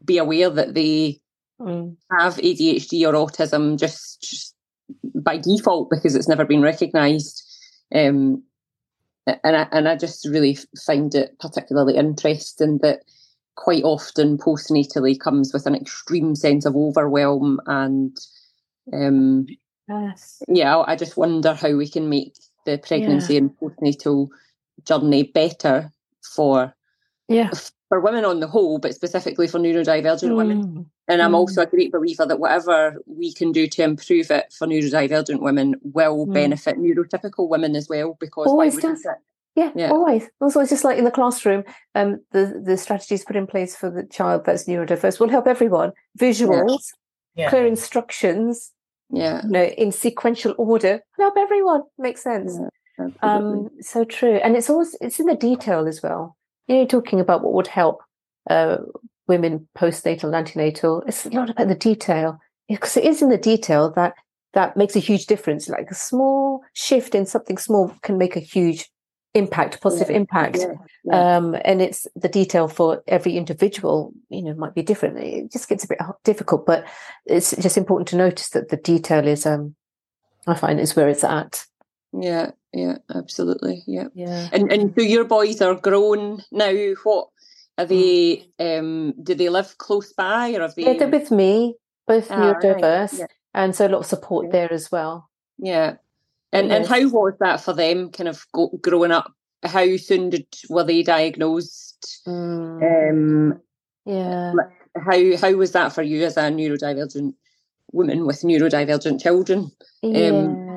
be aware that they mm. have ADHD or autism just, just, by default because it's never been recognised. Um, and I, and I just really find it particularly interesting that quite often postnatally comes with an extreme sense of overwhelm and um, yes. yeah I just wonder how we can make the pregnancy yeah. and postnatal journey better for yeah for women on the whole but specifically for neurodivergent mm. women and I'm mm. also a great believer that whatever we can do to improve it for neurodivergent women will mm. benefit neurotypical women as well. Because always does. Yeah, yeah, always. Also, it's just like in the classroom, um, the the strategies put in place for the child that's neurodiverse will help everyone. Visuals, yeah. clear instructions, yeah, you know, in sequential order, help everyone. Makes sense. Yeah, um, so true, and it's always it's in the detail as well. You know, talking about what would help uh, women postnatal, and antenatal. It's a lot about the detail because it is in the detail that that makes a huge difference. Like a small shift in something small can make a huge impact, positive yeah, impact. Yeah, yeah. Um, and it's the detail for every individual, you know, might be different. It just gets a bit difficult, but it's just important to notice that the detail is, um, I find is where it's at. Yeah, yeah, absolutely. Yeah. Yeah. And and so your boys are grown now. What are they? Mm. Um, do they live close by, or have they? Yeah, they're with me, both ah, neurodiverse, right. yeah. and so a lot of support yeah. there as well. Yeah, and yes. and how was that for them? Kind of go, growing up. How soon did were they diagnosed? Mm. Um, yeah. How how was that for you as a neurodivergent woman with neurodivergent children? Um, yeah. Um,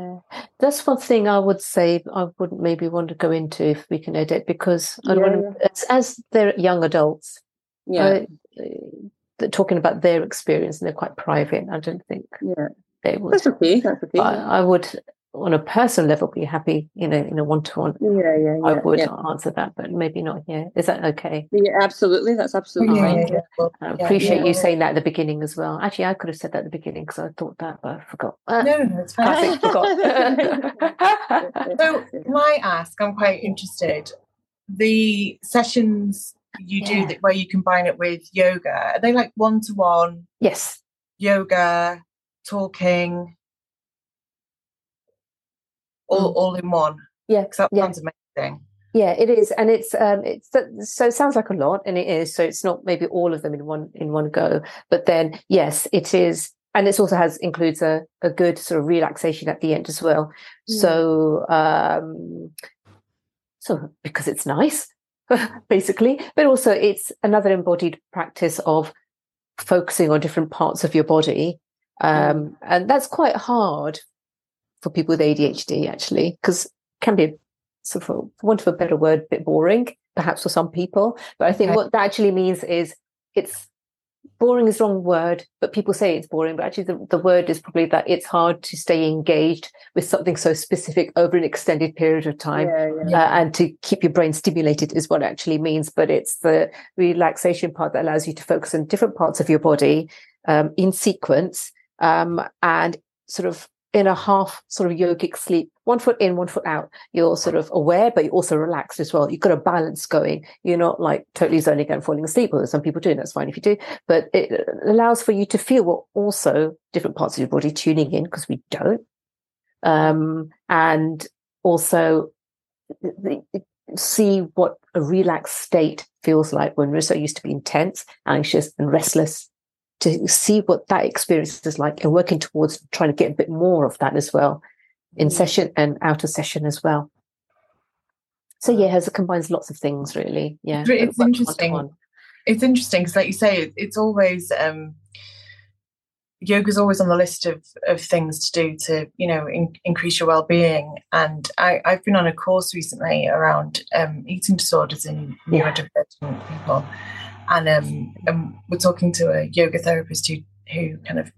that's one thing I would say I wouldn't maybe want to go into if we can edit because I don't yeah. want to, as, as they're young adults. Yeah. Uh, talking about their experience and they're quite private. I don't think yeah. they would. That's okay. That's okay. I, I would on a personal level be happy, you know, in a one to one. Yeah, yeah, yeah I would yeah. answer that, but maybe not here. Is that okay? Yeah, absolutely. That's absolutely Yeah, fine. yeah, yeah. I appreciate yeah. you saying that at the beginning as well. Actually, I could have said that at the beginning because I thought that, but I forgot. Uh, No, no, no, it's fine. forgot. So, my ask? I'm quite interested. The sessions you Yeah. do that where you combine it with yoga, are they like one to one yes. yoga, talking, all, Mm. all in one? Yeah. that Yeah. sounds amazing. Yeah, it is, and it's um, it's so it sounds like a lot, and it is. So it's not maybe all of them in one in one go, but then yes, it is, and it also has includes a a good sort of relaxation at the end as well. Mm. So um, so because it's nice, basically, but also it's another embodied practice of focusing on different parts of your body, um, and that's quite hard for people with ADHD actually, because can be so for, for want of a better word, a bit boring, perhaps for some people. But I think Okay. what that actually means is it's boring is the wrong word, but people say it's boring. But actually, the, the word is probably that it's hard to stay engaged with something so specific over an extended period of time. Yeah, yeah. Uh, and to keep your brain stimulated is what it actually means. But it's the relaxation part that allows you to focus on different parts of your body um, in sequence um, and sort of in a half sort of yogic sleep, one foot in, one foot out. You're sort of aware, but you're also relaxed as well. You've got a balance going. You're not like totally zoning out and falling asleep, although some people do, and that's fine if you do. But it allows for you to feel what also different parts of your body tuning in because we don't. Um, and also see what a relaxed state feels like when we're so used to being tense, anxious, and restless. To see what that experience is like and working towards trying to get a bit more of that as well in Mm. session and out of session as well. So yeah, it combines lots of things really. Yeah, It's interesting. one-to-one. It's interesting because, like you say, it's always um, yoga's always on the list of of things to do to you know in, increase your well-being. And I, I've been on a course recently around um, eating disorders in Yeah. neurodivergent people, and um, and we're talking to a yoga therapist who who kind of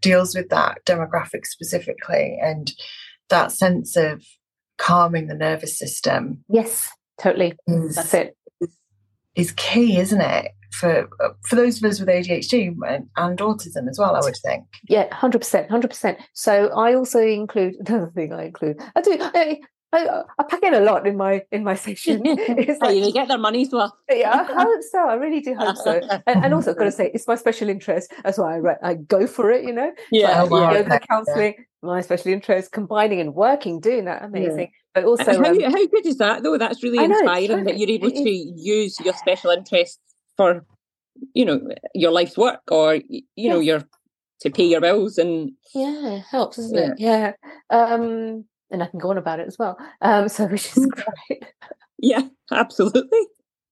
deals with that demographic specifically and that sense of calming the nervous system Yes, totally. is That's it. is key, isn't it? For for those of us with ADHD and, and autism as well, I would think. Yeah, hundred percent, hundred percent. So I also include another thing. I include. I do. I, I, I pack in a lot in my in my session. It's Hey, like- they get their money's worth. yeah, I hope so. I really do hope so. And, and also, I've got to say, it's my special interest. That's why I, I go for it. You know, Yeah, wow. yeah. yoga okay, counselling, my special interest, combining and working, doing that, amazing. But also, how, um, how good is that though? That's really know, inspiring that you're able to use your special interests for, you know, your life's work or y- you know your to pay your bills and yeah, it helps, doesn't it? Yeah. Um, and I can go on about it as well. Um, so which is great. yeah, absolutely.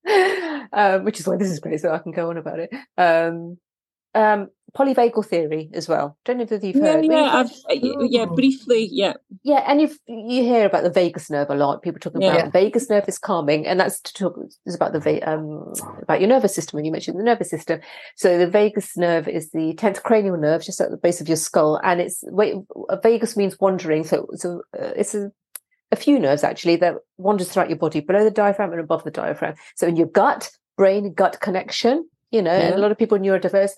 um, which is why this is great, so I can go on about it. Um, um, polyvagal theory as well. Don't know if you've heard. yeah, heard- uh, yeah, briefly, yeah, yeah, and you you hear about the vagus nerve a lot. People talking Yeah. about vagus nerve is calming, and that's to talk is about the um about your nervous system. And you mentioned the nervous system, so the vagus nerve is the tenth cranial nerve, just at the base of your skull, and it's wait, vagus means wandering. So so uh, it's a a few nerves actually that wanders throughout your body, below the diaphragm and above the diaphragm. So in your gut, brain gut connection, you know, and a lot of people neurodiverse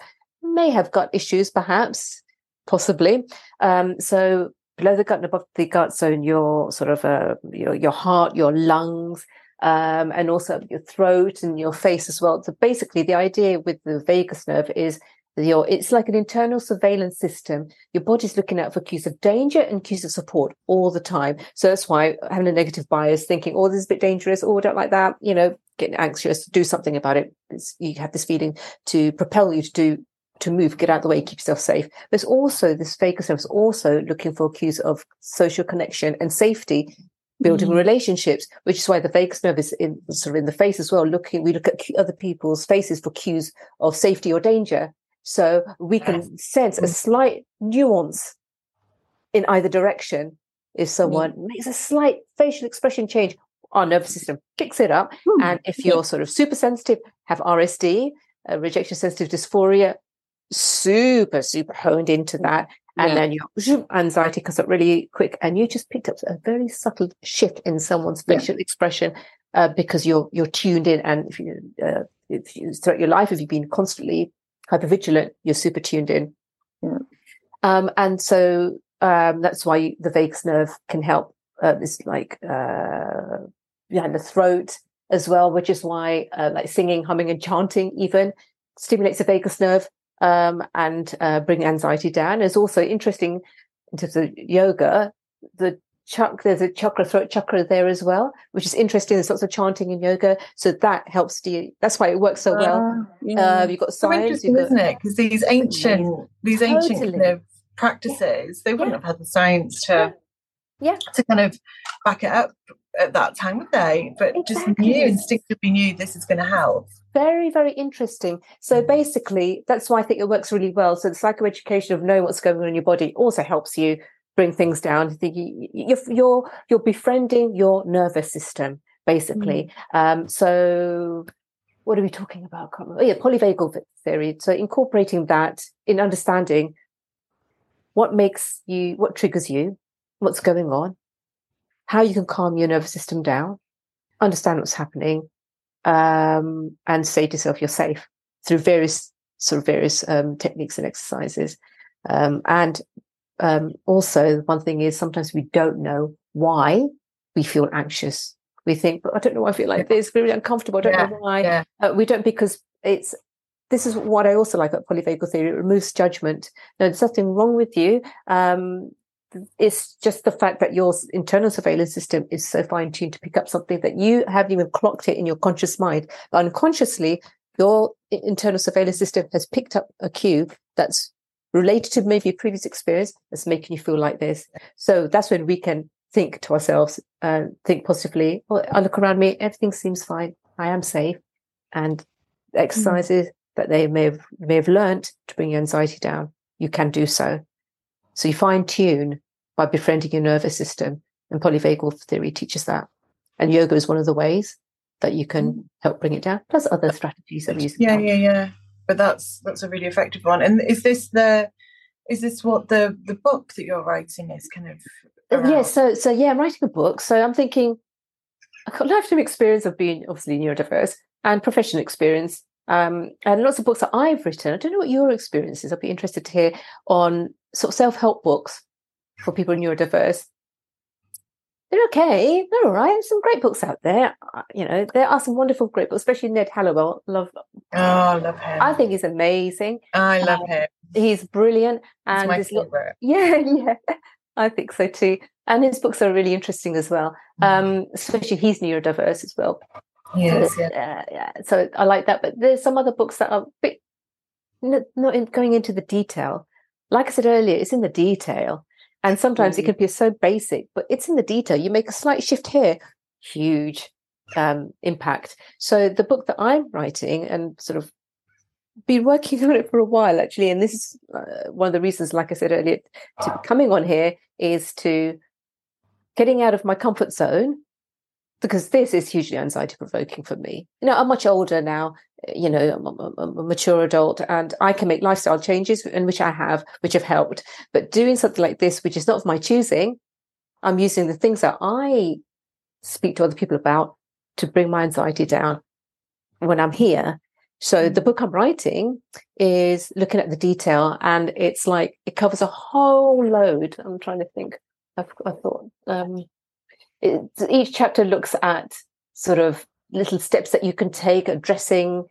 may have gut issues, perhaps, possibly. Um, so below the gut and above the gut, in your sort of uh, your your heart, your lungs, um, and also your throat and your face as well. So basically, the idea with the vagus nerve is your it's like an internal surveillance system. Your body's looking out for cues of danger and cues of support all the time. So that's why having a negative bias, thinking, "Oh, this is a bit dangerous," "Oh, don't like that," you know, getting anxious, do something about it. It's, you have this feeling to propel you to do to move, get out of the way, keep yourself safe. There's also this vagus nerve is also looking for cues of social connection and safety, building Mm. relationships, which is why the vagus nerve is in sort of in the face as well. Looking, we look at other people's faces for cues of safety or danger, so we can sense a slight nuance in either direction. If someone makes a slight facial expression change, our nervous system kicks it up, Hmm. and if you're sort of super sensitive, have RSD, uh, rejection sensitive dysphoria, super, super honed into that. And yeah. then your anxiety comes up really quick, and you just picked up a very subtle shift in someone's facial yeah. expression uh, because you're you're tuned in. And if you, uh, if you throughout your life, if you've been constantly hypervigilant, you're super tuned in. Yeah. Um, and so um, that's why the vagus nerve can help. Uh, this like uh, behind the throat as well, which is why uh, like singing, humming, and chanting even stimulates the vagus nerve um, and uh, bring anxiety down. It's also interesting in terms of yoga. The chakra, there's a chakra, throat chakra there as well, which is interesting. There's lots of chanting in yoga, so that helps you. That's why it works so well. Uh, yeah. you've got science, so isn't it? Because these ancient, these ancient kind of practices, they wouldn't yeah. have had the science to, yeah, to kind of back it up at that time, would they? But exactly. just knew instinctively knew this is going to help. Very, very interesting. So mm. basically, that's why I think it works really well. So the psychoeducation of knowing what's going on in your body also helps you bring things down. You're you're you're befriending your nervous system basically. Mm. Um, so what are we talking about? Oh, yeah, polyvagal theory. So incorporating that in understanding what makes you, what triggers you, what's going on, how you can calm your nervous system down, understand what's happening, um, and say to yourself you're safe through various sort of various um, techniques and exercises. Um, and um, also, one thing is sometimes we don't know why we feel anxious. We think, but I don't know why I feel like this. Really uncomfortable. I don't yeah, know why. Yeah. Uh, we don't because it's. This is what I also like about polyvagal theory. It removes judgment. No, there's nothing wrong with you. It's just the fact that your internal surveillance system is so fine tuned to pick up something that you haven't even clocked it in your conscious mind. But unconsciously, your internal surveillance system has picked up a cue that's related to maybe a previous experience that's making you feel like this. So that's when we can think to ourselves, uh, think positively. Well, I look around me, everything seems fine. I am safe. And exercises mm. that they may have may have learned to bring your anxiety down, you can do so. So you fine tune by befriending your nervous system. And polyvagal theory teaches that. And yoga is one of the ways that you can mm. help bring it down, plus other strategies that we use. Yeah, yeah, yeah. But that's that's a really effective one. And is this the is this what the the book that you're writing is kind of uh, around? yeah so so yeah i'm writing a book so i'm thinking i've got lifetime experience of being obviously neurodiverse and professional experience um, and lots of books that i've written i don't know what your experience is i'd be interested to hear on sort of self-help books for people neurodiverse. They're okay. They're all right. Some great books out there. Uh, you know, there are some wonderful great books, especially Ned Hallowell. Love. Oh, I love him. I think he's amazing. I love um, him. He's brilliant. And my favorite. yeah, yeah. I think so too. And his books are really interesting as well. Mm. Um, especially he's neurodiverse as well. Yes, so, yeah. Uh, yeah. So I like that. But there's some other books that are a bit not in, going into the detail like I said earlier, it's in the detail. And sometimes mm. it can be so basic, but it's in the detail. You make a slight shift here, huge um, impact. So the book that I'm writing and sort of been working on it for a while actually, and this is uh, one of the reasons, like I said earlier, to coming on here is to getting out of my comfort zone because this is hugely anxiety provoking for me. You know, I'm much older now you know I'm a, a, mature adult and i can make lifestyle changes and which i have which have helped but doing something like this which is not of my choosing i'm using the things that i speak to other people about to bring my anxiety down when i'm here so the mm. book i'm writing is looking at the detail and it's like it covers a whole load i'm trying to think i, I thought um, it, each chapter looks at sort of little steps that you can take addressing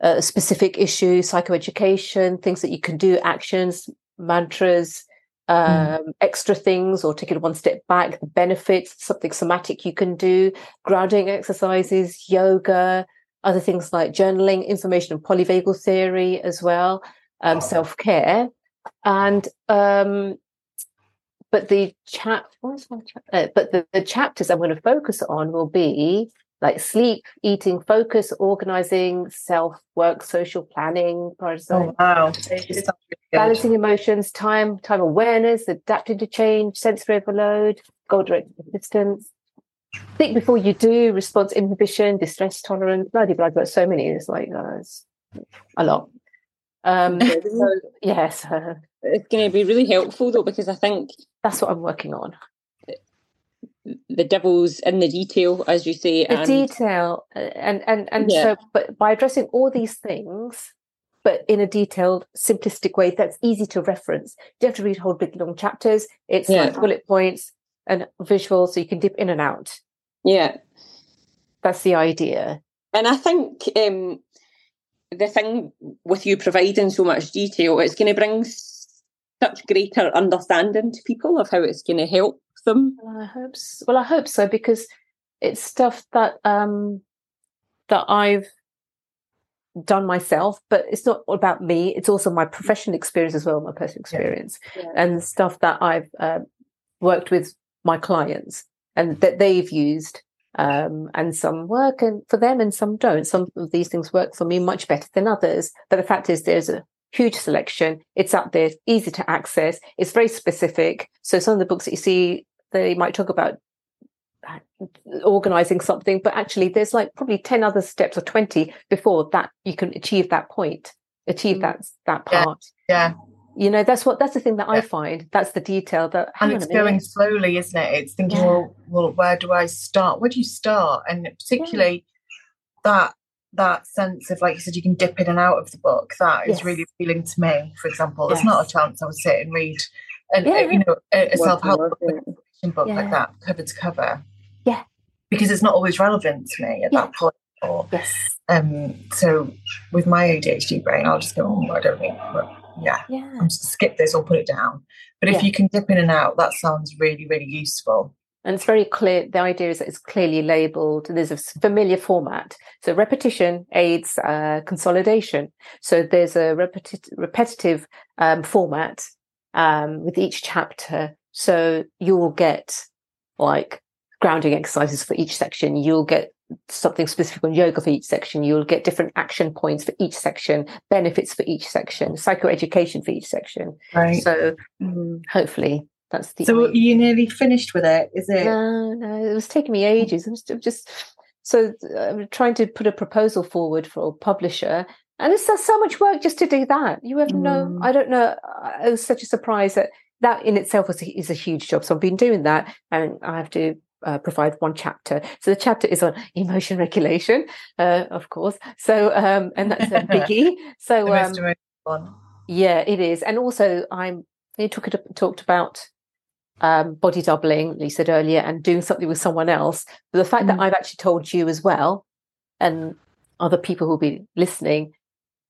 a specific issue, psychoeducation, things that you can do, actions, mantras, hmm. um, mm. extra things, or take it one step back, the benefits, something somatic you can do, grounding exercises, yoga, other things like journaling, information and polyvagal theory as well, um, self care. And um, but the chat, uh, but the, the chapters I'm going to focus on will be like sleep, eating, focus, organizing, self work, social planning, oh, wow. balancing emotions, time, time awareness, adapting to change, sensory overload, goal directed persistence. Think before you do, response inhibition, distress tolerance, bloody blood, but so many. It's like uh, it's a lot. Um, so, yes, it's going to be really helpful though because I think that's what I'm working on. The devil's in the detail, as you say. The and, detail, uh, and and and yeah. so, but by addressing all these things, but in a detailed, simplistic way that's easy to reference. You don't have to read whole big long chapters. It's yeah. like bullet points and visual, so you can dip in and out. Yeah, that's the idea. And I think um, the thing with you providing so much detail, it's going to bring such greater understanding to people of how it's going to help them. Well, I hope so. Well, I hope so because it's stuff that um, that I've done myself, but it's not about me. It's also my professional experience as well, my personal experience, yeah. Yeah. and stuff that I've uh, worked with my clients and that they've used um, and some work and for them and some don't. Some of these things work for me much better than others. But the fact is, there's a huge selection. It's up there, easy to access. It's very specific. So some of the books that you see, they might talk about uh, organizing something, but actually there's like probably 10 other steps or 20 before that you can achieve that point, achieve mm. that, that part. Yeah. yeah you know that's what that's the thing that yeah. i find that's the detail that and it's going slowly isn't it it's thinking yeah. well well where do i start where do you start and particularly yeah. that that sense of like you said you can dip in and out of the book That is yes. really appealing to me for example yes. there's not a chance i would sit and read and uh, you know a, a self-help book, book like that cover to cover yeah because it's not always relevant to me at that point or yes um so with my adhd brain i'll just go oh, i don't need yeah, yeah. I'm just skip this or put it down. But if yeah. you can dip in and out, that sounds really, really useful. And it's very clear. The idea is that it's clearly labeled. There's a familiar format. So repetition aids uh, consolidation. So there's a repeti- repetitive um, format um, with each chapter. So you'll get like grounding exercises for each section. You'll get something specific on yoga for each section. You'll get different action points for each section, benefits for each section, psychoeducation for each section. Right. So um, hopefully that's the. So you nearly finished with it? Is it? No, no. It was taking me ages. I'm just so I'm trying to put a proposal forward for a publisher. And it's so much work just to do that. You have mm. no, I don't know. It was such a surprise that that in itself was, is a huge job. So I've been doing that and I have to uh, provide one chapter. So the chapter is on emotion regulation, uh, of course. So um, and that's a biggie. So um, yeah, it is. And also, I'm you talked talked about um, body doubling, you said earlier, and doing something with someone else. But the fact mm. that I've actually told you as well, and other people who'll be listening,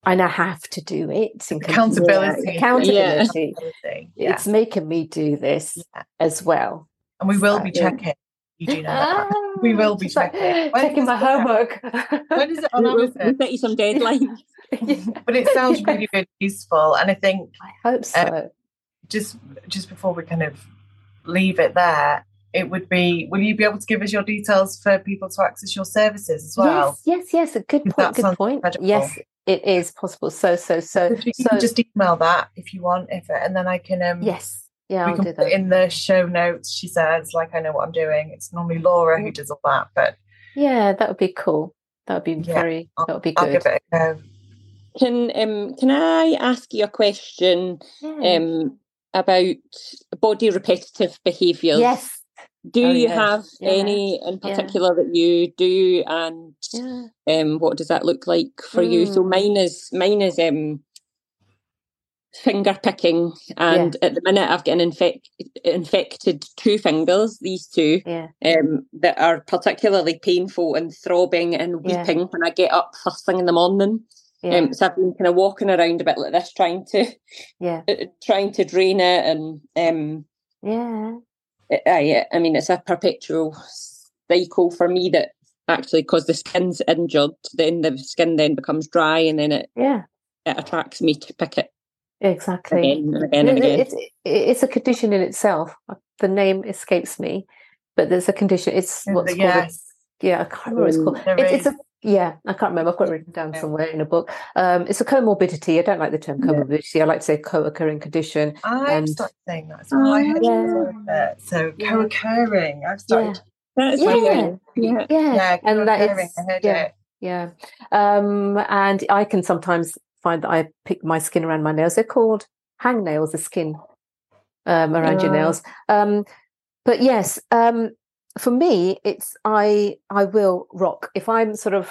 I now have to do it. Accountability. Accountability. Yeah. It's making me do this yeah. as well. And we will so, be checking you do know that. we will be checking. checking my homework. when is it on Amazon? We'll set you some deadlines. yeah. But it sounds really, really useful. And I think I hope so. Uh, just just before we kind of leave it there, it would be will you be able to give us your details for people to access your services as well? Yes, yes, yes. A good point. Good point. Incredible. Yes, it is possible. So, so, so. so you so, can just email that if you want, if it, and then I can. um Yes, yeah, we I'll can put in the show notes. She says, like, I know what I'm doing. It's normally Laura who does all that, but yeah, that would be cool. That would be yeah, very. I'll, that would be good. I'll give it a go. Can um can I ask you a question yeah. um about body repetitive behaviours? Yes. Do oh, you yes. have yeah. any in particular yeah. that you do, and um, what does that look like for mm. you? So mm. mine is mine is um finger picking and yeah. at the minute I've got an infect, infected two fingers, these two, yeah. um, that are particularly painful and throbbing and weeping yeah. when I get up first thing in the morning. Um, so I've been kind of walking around a bit like this, trying to, yeah, uh, trying to drain it, and um, yeah, uh, yeah. I mean, it's a perpetual cycle for me that actually, because the skin's injured, then the skin then becomes dry, and then it yeah it attracts me to pick it Exactly. Again and again and again. It's, it's a condition in itself. The name escapes me, but there's a condition. It's what's yes. called. A, yeah, I can't remember what it's called. It, it's a yeah, I can't remember. I've got it written down somewhere in a book. Um, it's a comorbidity. I don't like the term comorbidity. I like to say co-occurring condition. I've and... started saying that as well. I had yeah. So co-occurring. I've started. Yeah. That's yeah. yeah. yeah, yeah, and that is yeah, yeah. Um, and I can sometimes find that I pick my skin around my nails. They're called hang nails, the skin um, around your nails. Um, but yes, um, for me, it's I I will rock if I'm sort of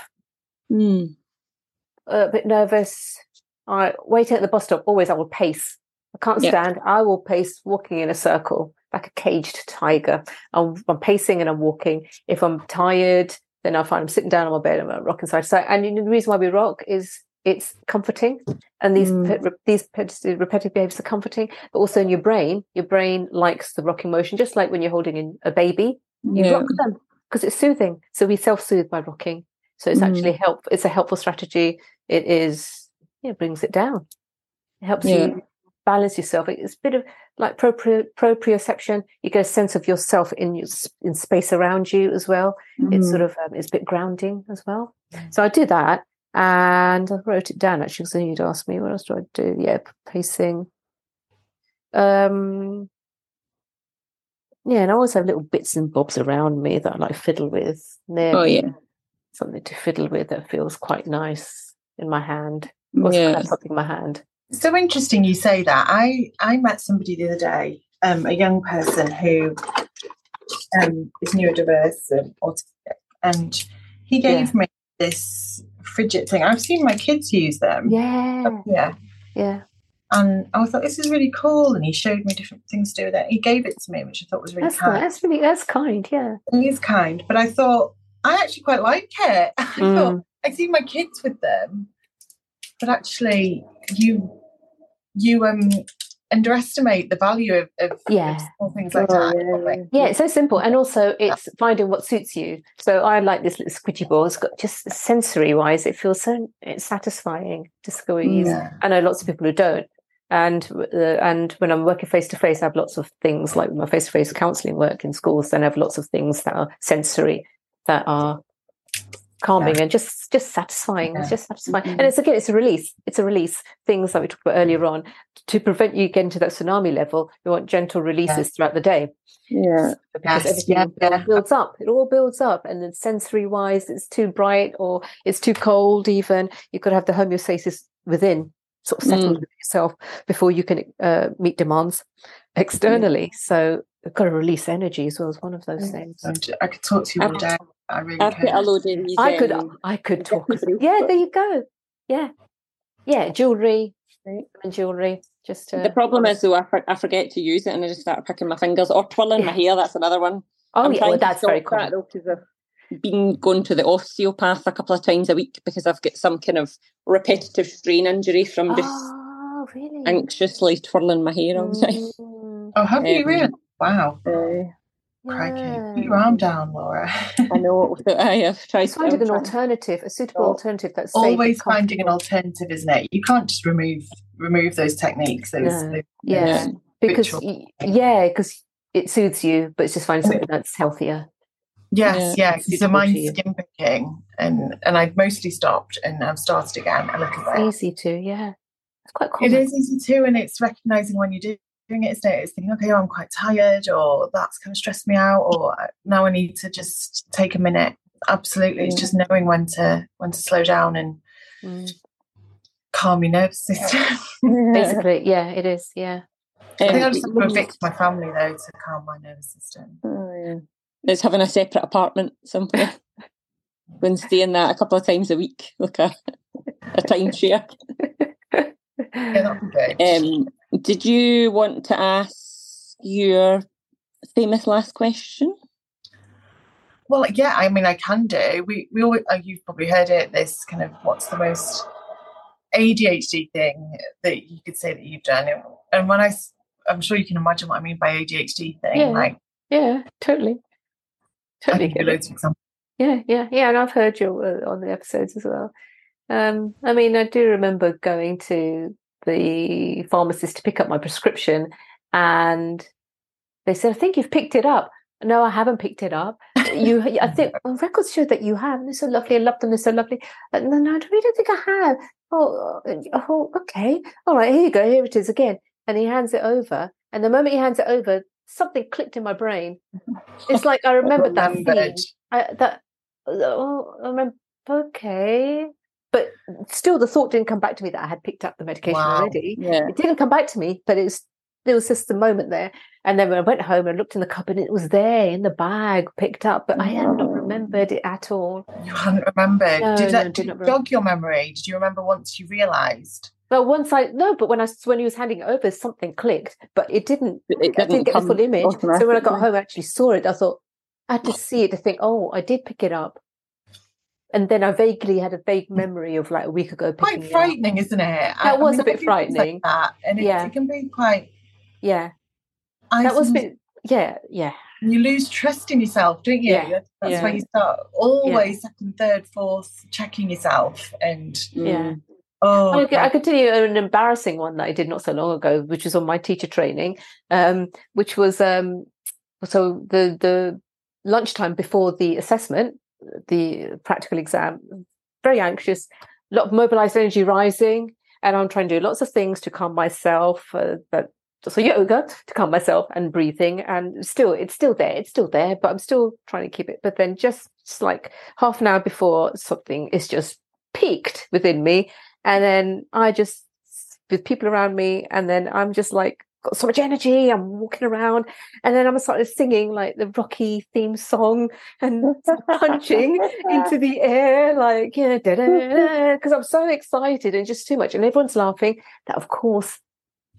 Mm. a bit nervous. I wait at the bus stop. Always, I will pace. I can't stand. I will pace, walking in a circle like a caged tiger. I'm, I'm pacing and I'm walking. If I'm tired, then I find I'm sitting down on my bed and I'm rocking side to side. And the reason why we rock is it's comforting, and these Mm. pe- re- these pe- repetitive behaviors are comforting. But also in your brain, your brain likes the rocking motion, just like when you're holding in a baby you Yeah. rock them because it's soothing. So we self-soothe by rocking. So it's Mhm. actually help. It's a helpful strategy. It is, yeah, it brings it down. It helps Yeah. you balance yourself. It's a bit of like proprio, proprioception. You get a sense of yourself in your, in space around you as well. It's sort of um, it's a bit grounding as well. So I did that, and I wrote it down actually because then you'd ask me what else do I do? Yeah, pacing. Um, yeah, and I always have little bits and bobs around me that I like fiddle with. There, Oh, yeah. something to fiddle with that feels quite nice in my hand. Or Yeah. something in my hand. So interesting you say that. I I met somebody the other day, um, a young person who um, is neurodiverse and autistic, and he gave me this fidget thing. I've seen my kids use them. Yeah, Yeah. yeah, And I thought this is really cool. And he showed me different things to do with it. He gave it to me, which I thought was really that's kind. That's really that's kind. Yeah, He is kind, but I thought I actually quite like it. I thought Mm. I see my kids with them, but actually, you you um underestimate the value of, of, of Yeah. small things like Oh, that. yeah, yeah. It's so simple, and also it's finding what suits you. So I like this little squidgy ball. It's got just sensory wise, it feels so it's satisfying to squeeze. Yeah. I know lots of people who don't. And uh, and when I'm working face to face, I have lots of things like my face to face counselling work in schools. Then I have lots of things that are sensory, that are calming and just just satisfying. It's just satisfying, Mhm. and it's again, it's a release. It's a release. Things that we talked about earlier on to prevent you getting to that tsunami level. You want gentle releases throughout the day Yeah. because Yes, everything yeah, builds up. It all builds up, and then sensory wise, it's too bright or it's too cold. Even got to have the homeostasis within, sort of settled Mm. with yourself before you can uh, meet demands externally. So you've got to release energy as well as one of those Mm. things. I could talk to you all day. I really I've could. put a load of these. I could, I could talk. Yeah, there you go. Yeah, yeah, jewelry, and jewelry. Just to, the problem is though, I, for, I forget to use it and I just start picking my fingers or twirling my hair. That's another one. oh I'm yeah, trying well, that's very stop common. that though because I've been going to the osteopath a couple of times a week because I've got some kind of repetitive strain injury from just Oh, really? anxiously twirling my hair all the time. Mm, Oh, have you Um, really? Wow. Uh, Crikey. yeah. Put your arm down, Laura. I know. So I have tried. Just finding an trying- alternative, a suitable Oh, alternative that's Always finding an alternative, isn't it? You can't just remove remove those techniques. Those, No. those Yeah, Yeah. because ritual. y- yeah, because it soothes you, but it's just finding something that's healthier. Yes, Yeah. So mine's skin picking, and and I've mostly stopped, and I've started again a little bit. It's easy to, yeah. It's quite It common. is easy too, and it's recognizing when you're doing it, isn't it? It's thinking, okay, oh, I'm quite tired, or that's kind of stressed me out, or uh, now I need to just take a minute. Absolutely, it's just knowing when to when to slow down and Mm. calm your nervous system. Basically, yeah, it is. Yeah. I think I just have to evict my family though to calm my nervous system. Oh, yeah. It's having a separate apartment somewhere. Been staying that a couple of times a week, like a, a timeshare. Yeah, that'd. Um, did you want to ask your famous last question? Well, yeah, I mean, I can do. We we always, uh, you've probably heard it. This kind of what's the most ADHD thing that you could say that you've done. And when I, I'm sure you can imagine what I mean by ADHD thing. Yeah. Like, Yeah, totally. Totally can get it. loads of examples. Yeah, yeah, yeah. And I've heard you uh, on the episodes as well. Um, I mean, I do remember going to the pharmacist to pick up my prescription, and they said, "I think you've picked it up." No, I haven't picked it up. You, I think well, records show that you have. They're so lovely. I love them. They're so lovely. Uh, No, no, I really don't think I have. Oh, uh, oh, okay. All right, here you go. Here it is again. And he hands it over. And the moment he hands it over, something clicked in my brain. It's like I remembered that scene. I, that oh, I remember. Okay, but still the thought didn't come back to me that I had picked up the medication wow. already. Yeah. It didn't come back to me, but it was there was just a moment there. And then when I went home and looked in the cupboard, and it was there in the bag, picked up, but I hadn't oh. remembered it at all. You hadn't remembered. No, did that no, did jog your memory? Did you remember once you realised? But once I no, but when I when he was handing it over, something clicked, but it didn't. It didn't I didn't get the full image. So when I got home, I actually saw it. I thought I had to oh. see it to think, oh, I did pick it up. And then I vaguely had a vague memory of like a week ago. Quite frightening, isn't it? That I, was I mean, a bit frightening. Like that, and it, yeah. it can be quite. Yeah, that was a bit. Yeah, yeah. You lose trust in yourself, don't you? Yeah. That's yeah. why you start always second, third, fourth, checking yourself, and yeah. Mm. Oh, I, I could tell you an embarrassing one that I did not so long ago, which was on my teacher training, um, which was um, so the the lunchtime before the assessment, the practical exam. Very anxious, a lot of mobilized energy rising, and I'm trying to do lots of things to calm myself. Uh, but so yoga to calm myself and breathing, and still it's still there, it's still there, but I'm still trying to keep it. But then just, just like half an hour before something is just peaked within me and then I just with people around me, and then I'm just like got so much energy. I'm walking around, and then I'm started singing like the Rocky theme song and punching into the air, like yeah, because I'm so excited and just too much, and everyone's laughing. That of course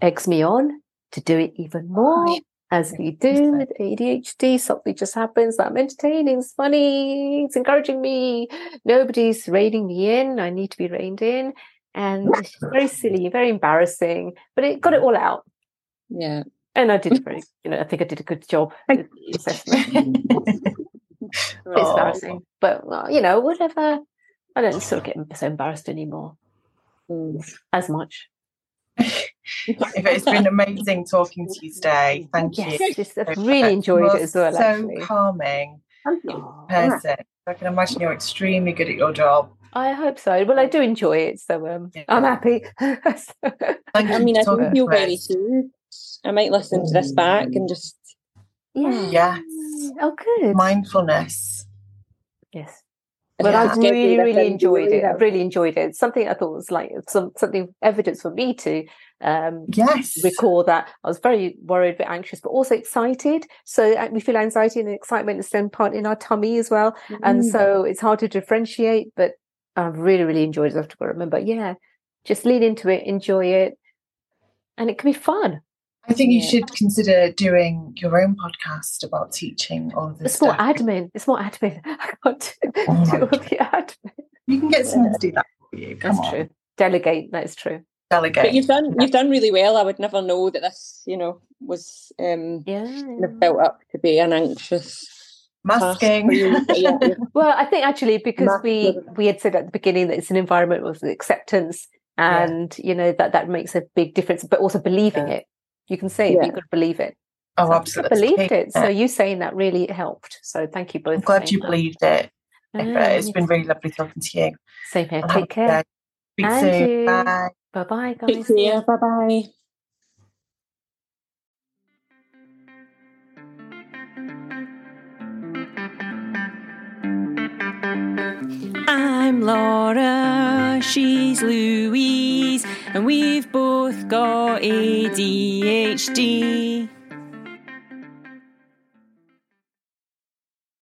eggs me on to do it even oh, more. As we do with ADHD, something just happens. I'm entertaining, it's funny, it's encouraging me. Nobody's reining me in. I need to be reined in and it's very silly, very embarrassing, but it got it all out. Yeah. And I did very, you know, I think I did a good job it's oh. embarrassing, but well, you know, whatever. I don't sort of get so embarrassed anymore mm. as much. it's been amazing talking to you today. Thank yes, you. Just, I've really enjoyed it as well. So actually. calming person. I can imagine you're extremely good at your job. I hope so. Well, I do enjoy it, so um, yeah. I'm happy. I mean, I do feel very soothed. I might listen to this back and just yeah, yes. Oh, good mindfulness. Yes. But yeah. I really, really enjoyed it. I really enjoyed it. Something I thought was like some something evidence for me to um, yes recall that I was very worried, but anxious, but also excited. So uh, we feel anxiety and excitement is then part in our tummy as well, mm. and so it's hard to differentiate. But I've really, really enjoyed it. I've got to remember, yeah, just lean into it, enjoy it, and it can be fun. I think yeah. you should consider doing your own podcast about teaching all of this. It's stuff. more admin. It's more admin. I can't do, oh do all the admin. You can get someone to do that for you. Come That's on. true. Delegate. That's true. Delegate. But you've done you've done really well. I would never know that this, you know, was um yeah. built up to be an anxious masking. well, I think actually because we we had said at the beginning that it's an environment with acceptance, and yeah. you know that that makes a big difference. But also believing yeah. it, you can say it, you've got to believe it. Oh, so absolutely. believed it. So you saying that really helped. So thank you both. I'm glad you that. believed it. Ah, it's been really lovely talking to you. Same here. Take care. Speak soon. Bye. Bye bye, guys. Bye bye. I'm Laura, she's Louise, and we've both got ADHD.